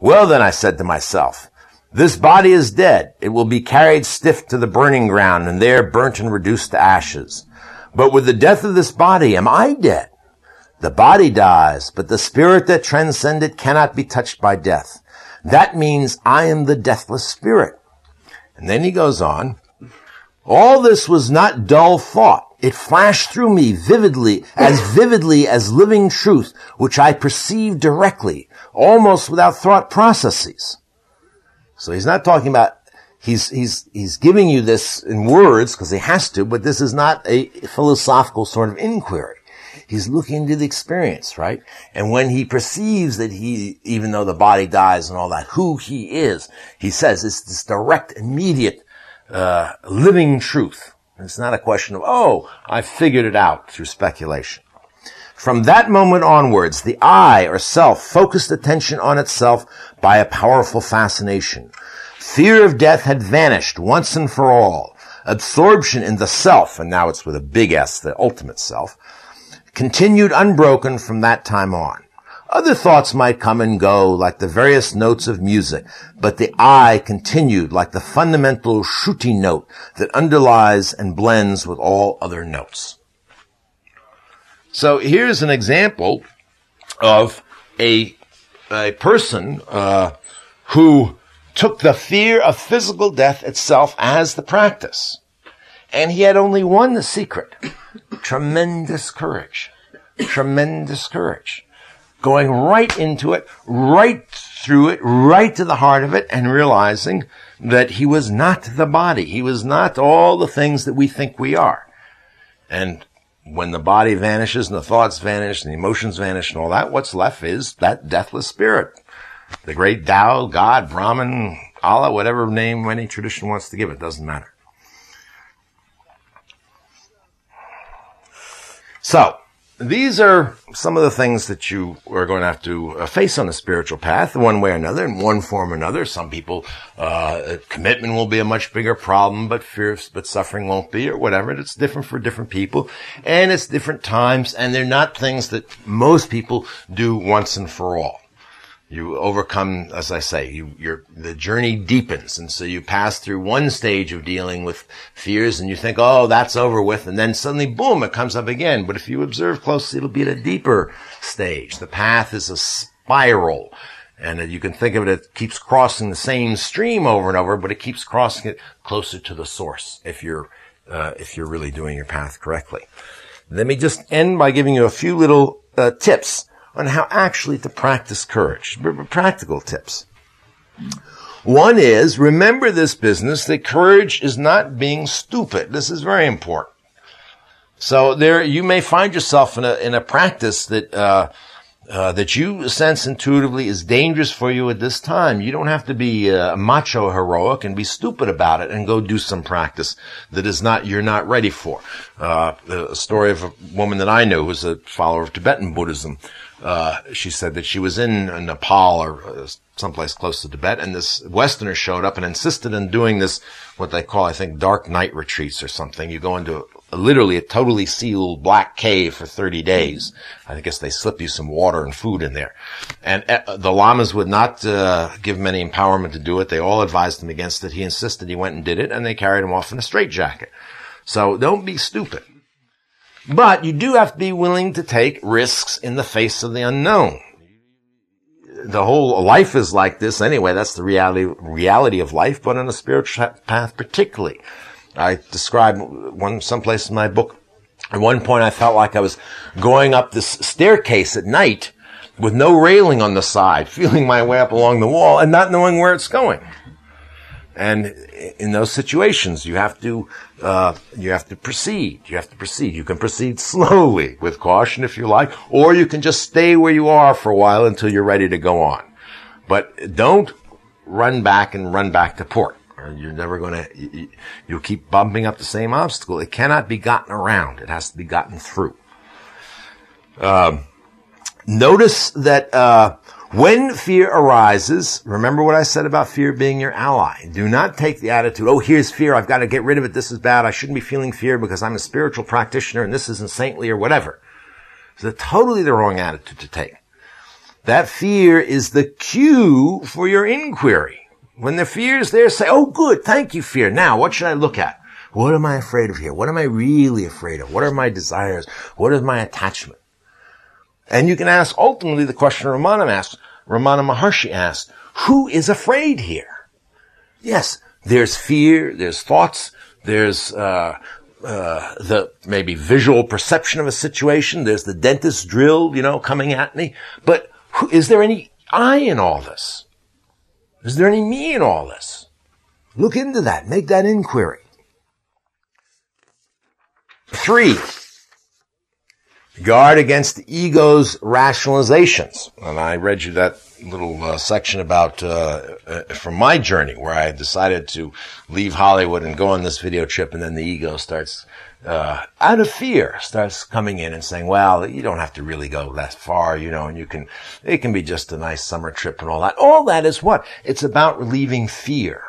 Well, then I said to myself, this body is dead. It will be carried stiff to the burning ground and there burnt and reduced to ashes. But with the death of this body, am I dead? The body dies, but the spirit that transcends it cannot be touched by death. That means I am the deathless spirit. And then he goes on, all this was not dull thought. It flashed through me vividly, as vividly as living truth, which I perceived directly, almost without thought processes. So he's not talking about, he's, he's, he's giving you this in words, because he has to, but this is not a philosophical sort of inquiry. He's looking into the experience, right? And when he perceives that he, even though the body dies and all that, who he is, he says it's this direct, immediate, uh, living truth. It's not a question of, oh, I figured it out through speculation. From that moment onwards, the I or self focused attention on itself by a powerful fascination. Fear of death had vanished once and for all. Absorption in the self, and now it's with a big S, the ultimate self, continued unbroken from that time on. Other thoughts might come and go like the various notes of music, but the I continued like the fundamental Shruti note that underlies and blends with all other notes. So here's an example of a, a person uh, who took the fear of physical death itself as the practice. And he had only one secret tremendous courage. Tremendous courage. Going right into it, right through it, right to the heart of it, and realizing that he was not the body. He was not all the things that we think we are. And when the body vanishes and the thoughts vanish and the emotions vanish and all that, what's left is that deathless spirit. The great Tao, God, Brahman, Allah, whatever name any tradition wants to give it, doesn't matter. So, these are some of the things that you are going to have to uh, face on a spiritual path, one way or another, in one form or another. Some people, uh, commitment will be a much bigger problem, but fear, but suffering won't be, or whatever. It's different for different people, and it's different times, and they're not things that most people do once and for all you overcome, as I say, you, your, the journey deepens. And so you pass through one stage of dealing with fears and you think, oh, that's over with. And then suddenly, boom, it comes up again. But if you observe closely, it'll be at a deeper stage. The path is a spiral. And you can think of it, it keeps crossing the same stream over and over, but it keeps crossing it closer to the source if you're, uh, if you're really doing your path correctly. Let me just end by giving you a few little uh, tips on how actually to practice courage. Practical tips. One is remember this business that courage is not being stupid. This is very important. So there, you may find yourself in a in a practice that uh, uh, that you sense intuitively is dangerous for you at this time. You don't have to be uh, macho heroic and be stupid about it and go do some practice that is not you're not ready for. Uh, a story of a woman that I knew who was a follower of Tibetan Buddhism uh, she said that she was in Nepal or uh, someplace close to Tibet, and this Westerner showed up and insisted on doing this, what they call, I think, dark night retreats or something. You go into a, literally a totally sealed black cave for 30 days. I guess they slip you some water and food in there. And uh, the lamas would not uh, give him any empowerment to do it. They all advised him against it. He insisted he went and did it, and they carried him off in a straitjacket. So don't be stupid. But you do have to be willing to take risks in the face of the unknown. The whole life is like this anyway. That's the reality, reality of life, but on a spiritual path particularly. I describe one, someplace in my book. At one point I felt like I was going up this staircase at night with no railing on the side, feeling my way up along the wall and not knowing where it's going. And in those situations, you have to uh, you have to proceed. You have to proceed. You can proceed slowly with caution if you like, or you can just stay where you are for a while until you're ready to go on. But don't run back and run back to port. You're never going to. You, you'll keep bumping up the same obstacle. It cannot be gotten around. It has to be gotten through. Um, notice that. Uh, when fear arises, remember what I said about fear being your ally. Do not take the attitude, oh, here's fear, I've got to get rid of it, this is bad, I shouldn't be feeling fear because I'm a spiritual practitioner and this isn't saintly or whatever. It's totally the wrong attitude to take. That fear is the cue for your inquiry. When the fear is there, say, oh good, thank you fear. Now, what should I look at? What am I afraid of here? What am I really afraid of? What are my desires? What is my attachment? And you can ask ultimately the question Ramana asks, Ramana Maharshi asked, who is afraid here? Yes, there's fear, there's thoughts, there's, uh, uh, the maybe visual perception of a situation. There's the dentist drill, you know, coming at me. But who, is there any I in all this? Is there any me in all this? Look into that. Make that inquiry. Three, Guard against the ego's rationalizations. And I read you that little uh, section about uh, uh, from my journey where I decided to leave Hollywood and go on this video trip, and then the ego starts, uh, out of fear, starts coming in and saying, "Well, you don't have to really go that far, you know, and you can. It can be just a nice summer trip and all that. All that is what it's about relieving fear.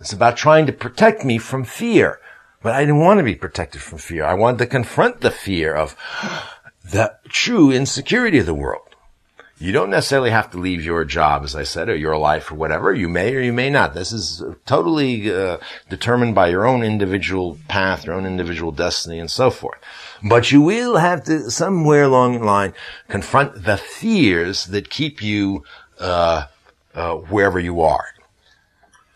It's about trying to protect me from fear." But I didn't want to be protected from fear. I wanted to confront the fear of the true insecurity of the world. You don't necessarily have to leave your job, as I said, or your life or whatever. You may or you may not. This is totally uh, determined by your own individual path, your own individual destiny, and so forth. But you will have to, somewhere along the line, confront the fears that keep you uh, uh, wherever you are.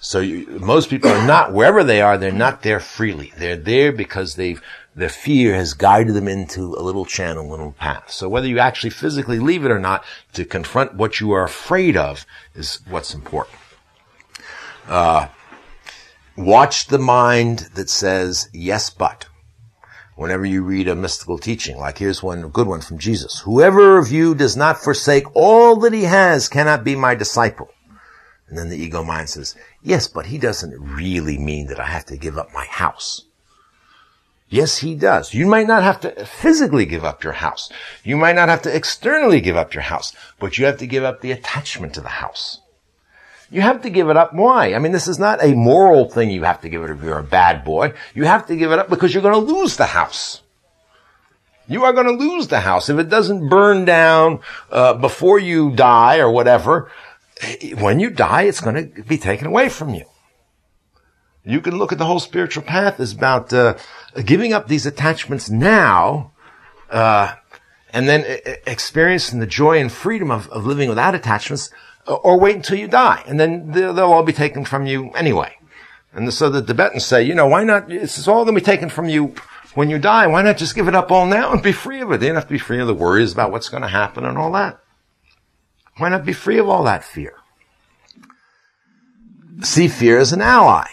So you, most people are not, wherever they are, they're not there freely. They're there because they've, their fear has guided them into a little channel, a little path. So whether you actually physically leave it or not, to confront what you are afraid of is what's important. Uh, watch the mind that says, yes, but. Whenever you read a mystical teaching, like here's one, a good one from Jesus. Whoever of you does not forsake all that he has cannot be my disciple. And then the ego mind says, yes, but he doesn't really mean that I have to give up my house. Yes, he does. You might not have to physically give up your house. You might not have to externally give up your house, but you have to give up the attachment to the house. You have to give it up. Why? I mean, this is not a moral thing you have to give it up if you're a bad boy. You have to give it up because you're going to lose the house. You are going to lose the house. If it doesn't burn down uh, before you die or whatever, when you die, it's going to be taken away from you. You can look at the whole spiritual path as about uh, giving up these attachments now, uh, and then experiencing the joy and freedom of, of living without attachments, uh, or wait until you die, and then they'll, they'll all be taken from you anyway. And so the Tibetans say, you know, why not? It's all going to be taken from you when you die. Why not just give it up all now and be free of it? They don't have to be free of the worries about what's going to happen and all that. Why not be free of all that fear? See fear as an ally.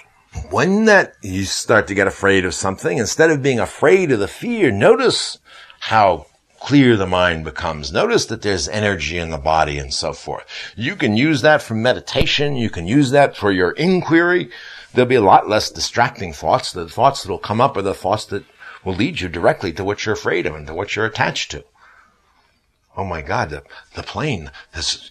When that you start to get afraid of something, instead of being afraid of the fear, notice how clear the mind becomes. Notice that there's energy in the body and so forth. You can use that for meditation. You can use that for your inquiry. There'll be a lot less distracting thoughts. The thoughts that will come up are the thoughts that will lead you directly to what you're afraid of and to what you're attached to. Oh my God, the, the plane is,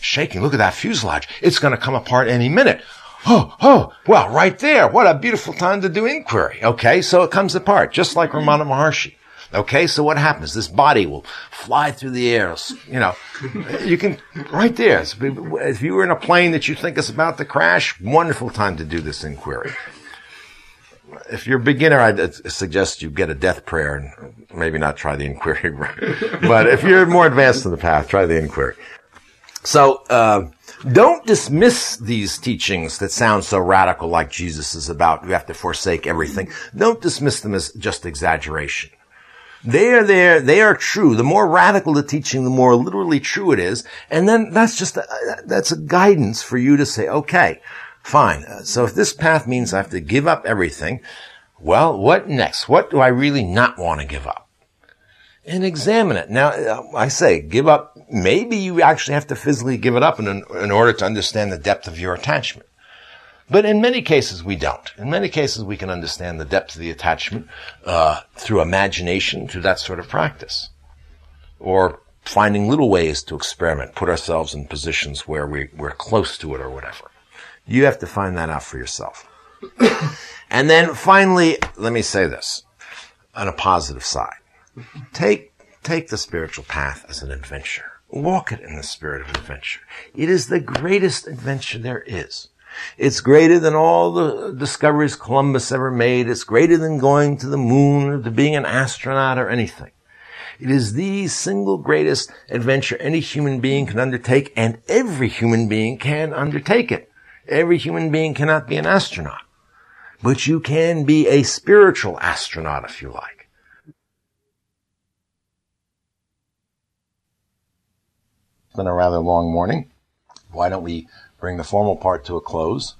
shaking. Look at that fuselage. It's going to come apart any minute. Oh, oh, well, right there. What a beautiful time to do inquiry. Okay, so it comes apart, just like Ramana Maharshi. Okay, so what happens? This body will fly through the air. You know, you can, right there. If you were in a plane that you think is about to crash, wonderful time to do this inquiry. If you're a beginner, I'd suggest you get a death prayer and maybe not try the inquiry. but if you're more advanced in the path, try the inquiry. So, uh, don't dismiss these teachings that sound so radical like Jesus is about you have to forsake everything. Don't dismiss them as just exaggeration. They are there. They are true. The more radical the teaching, the more literally true it is. And then that's just, a, that's a guidance for you to say, okay, fine. So if this path means I have to give up everything, well, what next? What do I really not want to give up? And examine it. Now, I say, give up. Maybe you actually have to physically give it up in, in order to understand the depth of your attachment. But in many cases, we don't. In many cases, we can understand the depth of the attachment uh, through imagination, through that sort of practice, or finding little ways to experiment, put ourselves in positions where we, we're close to it or whatever. You have to find that out for yourself. and then finally, let me say this on a positive side. Take, take the spiritual path as an adventure. Walk it in the spirit of adventure. It is the greatest adventure there is. It's greater than all the discoveries Columbus ever made. It's greater than going to the moon or to being an astronaut or anything. It is the single greatest adventure any human being can undertake and every human being can undertake it. Every human being cannot be an astronaut, but you can be a spiritual astronaut if you like. It's been a rather long morning. Why don't we bring the formal part to a close.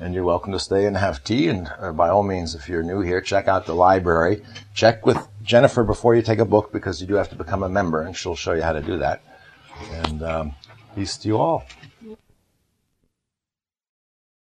And you're welcome to stay and have tea. And uh, by all means, if you're new here, check out the library. Check with Jennifer before you take a book because you do have to become a member, and she'll show you how to do that. And um, peace to you all.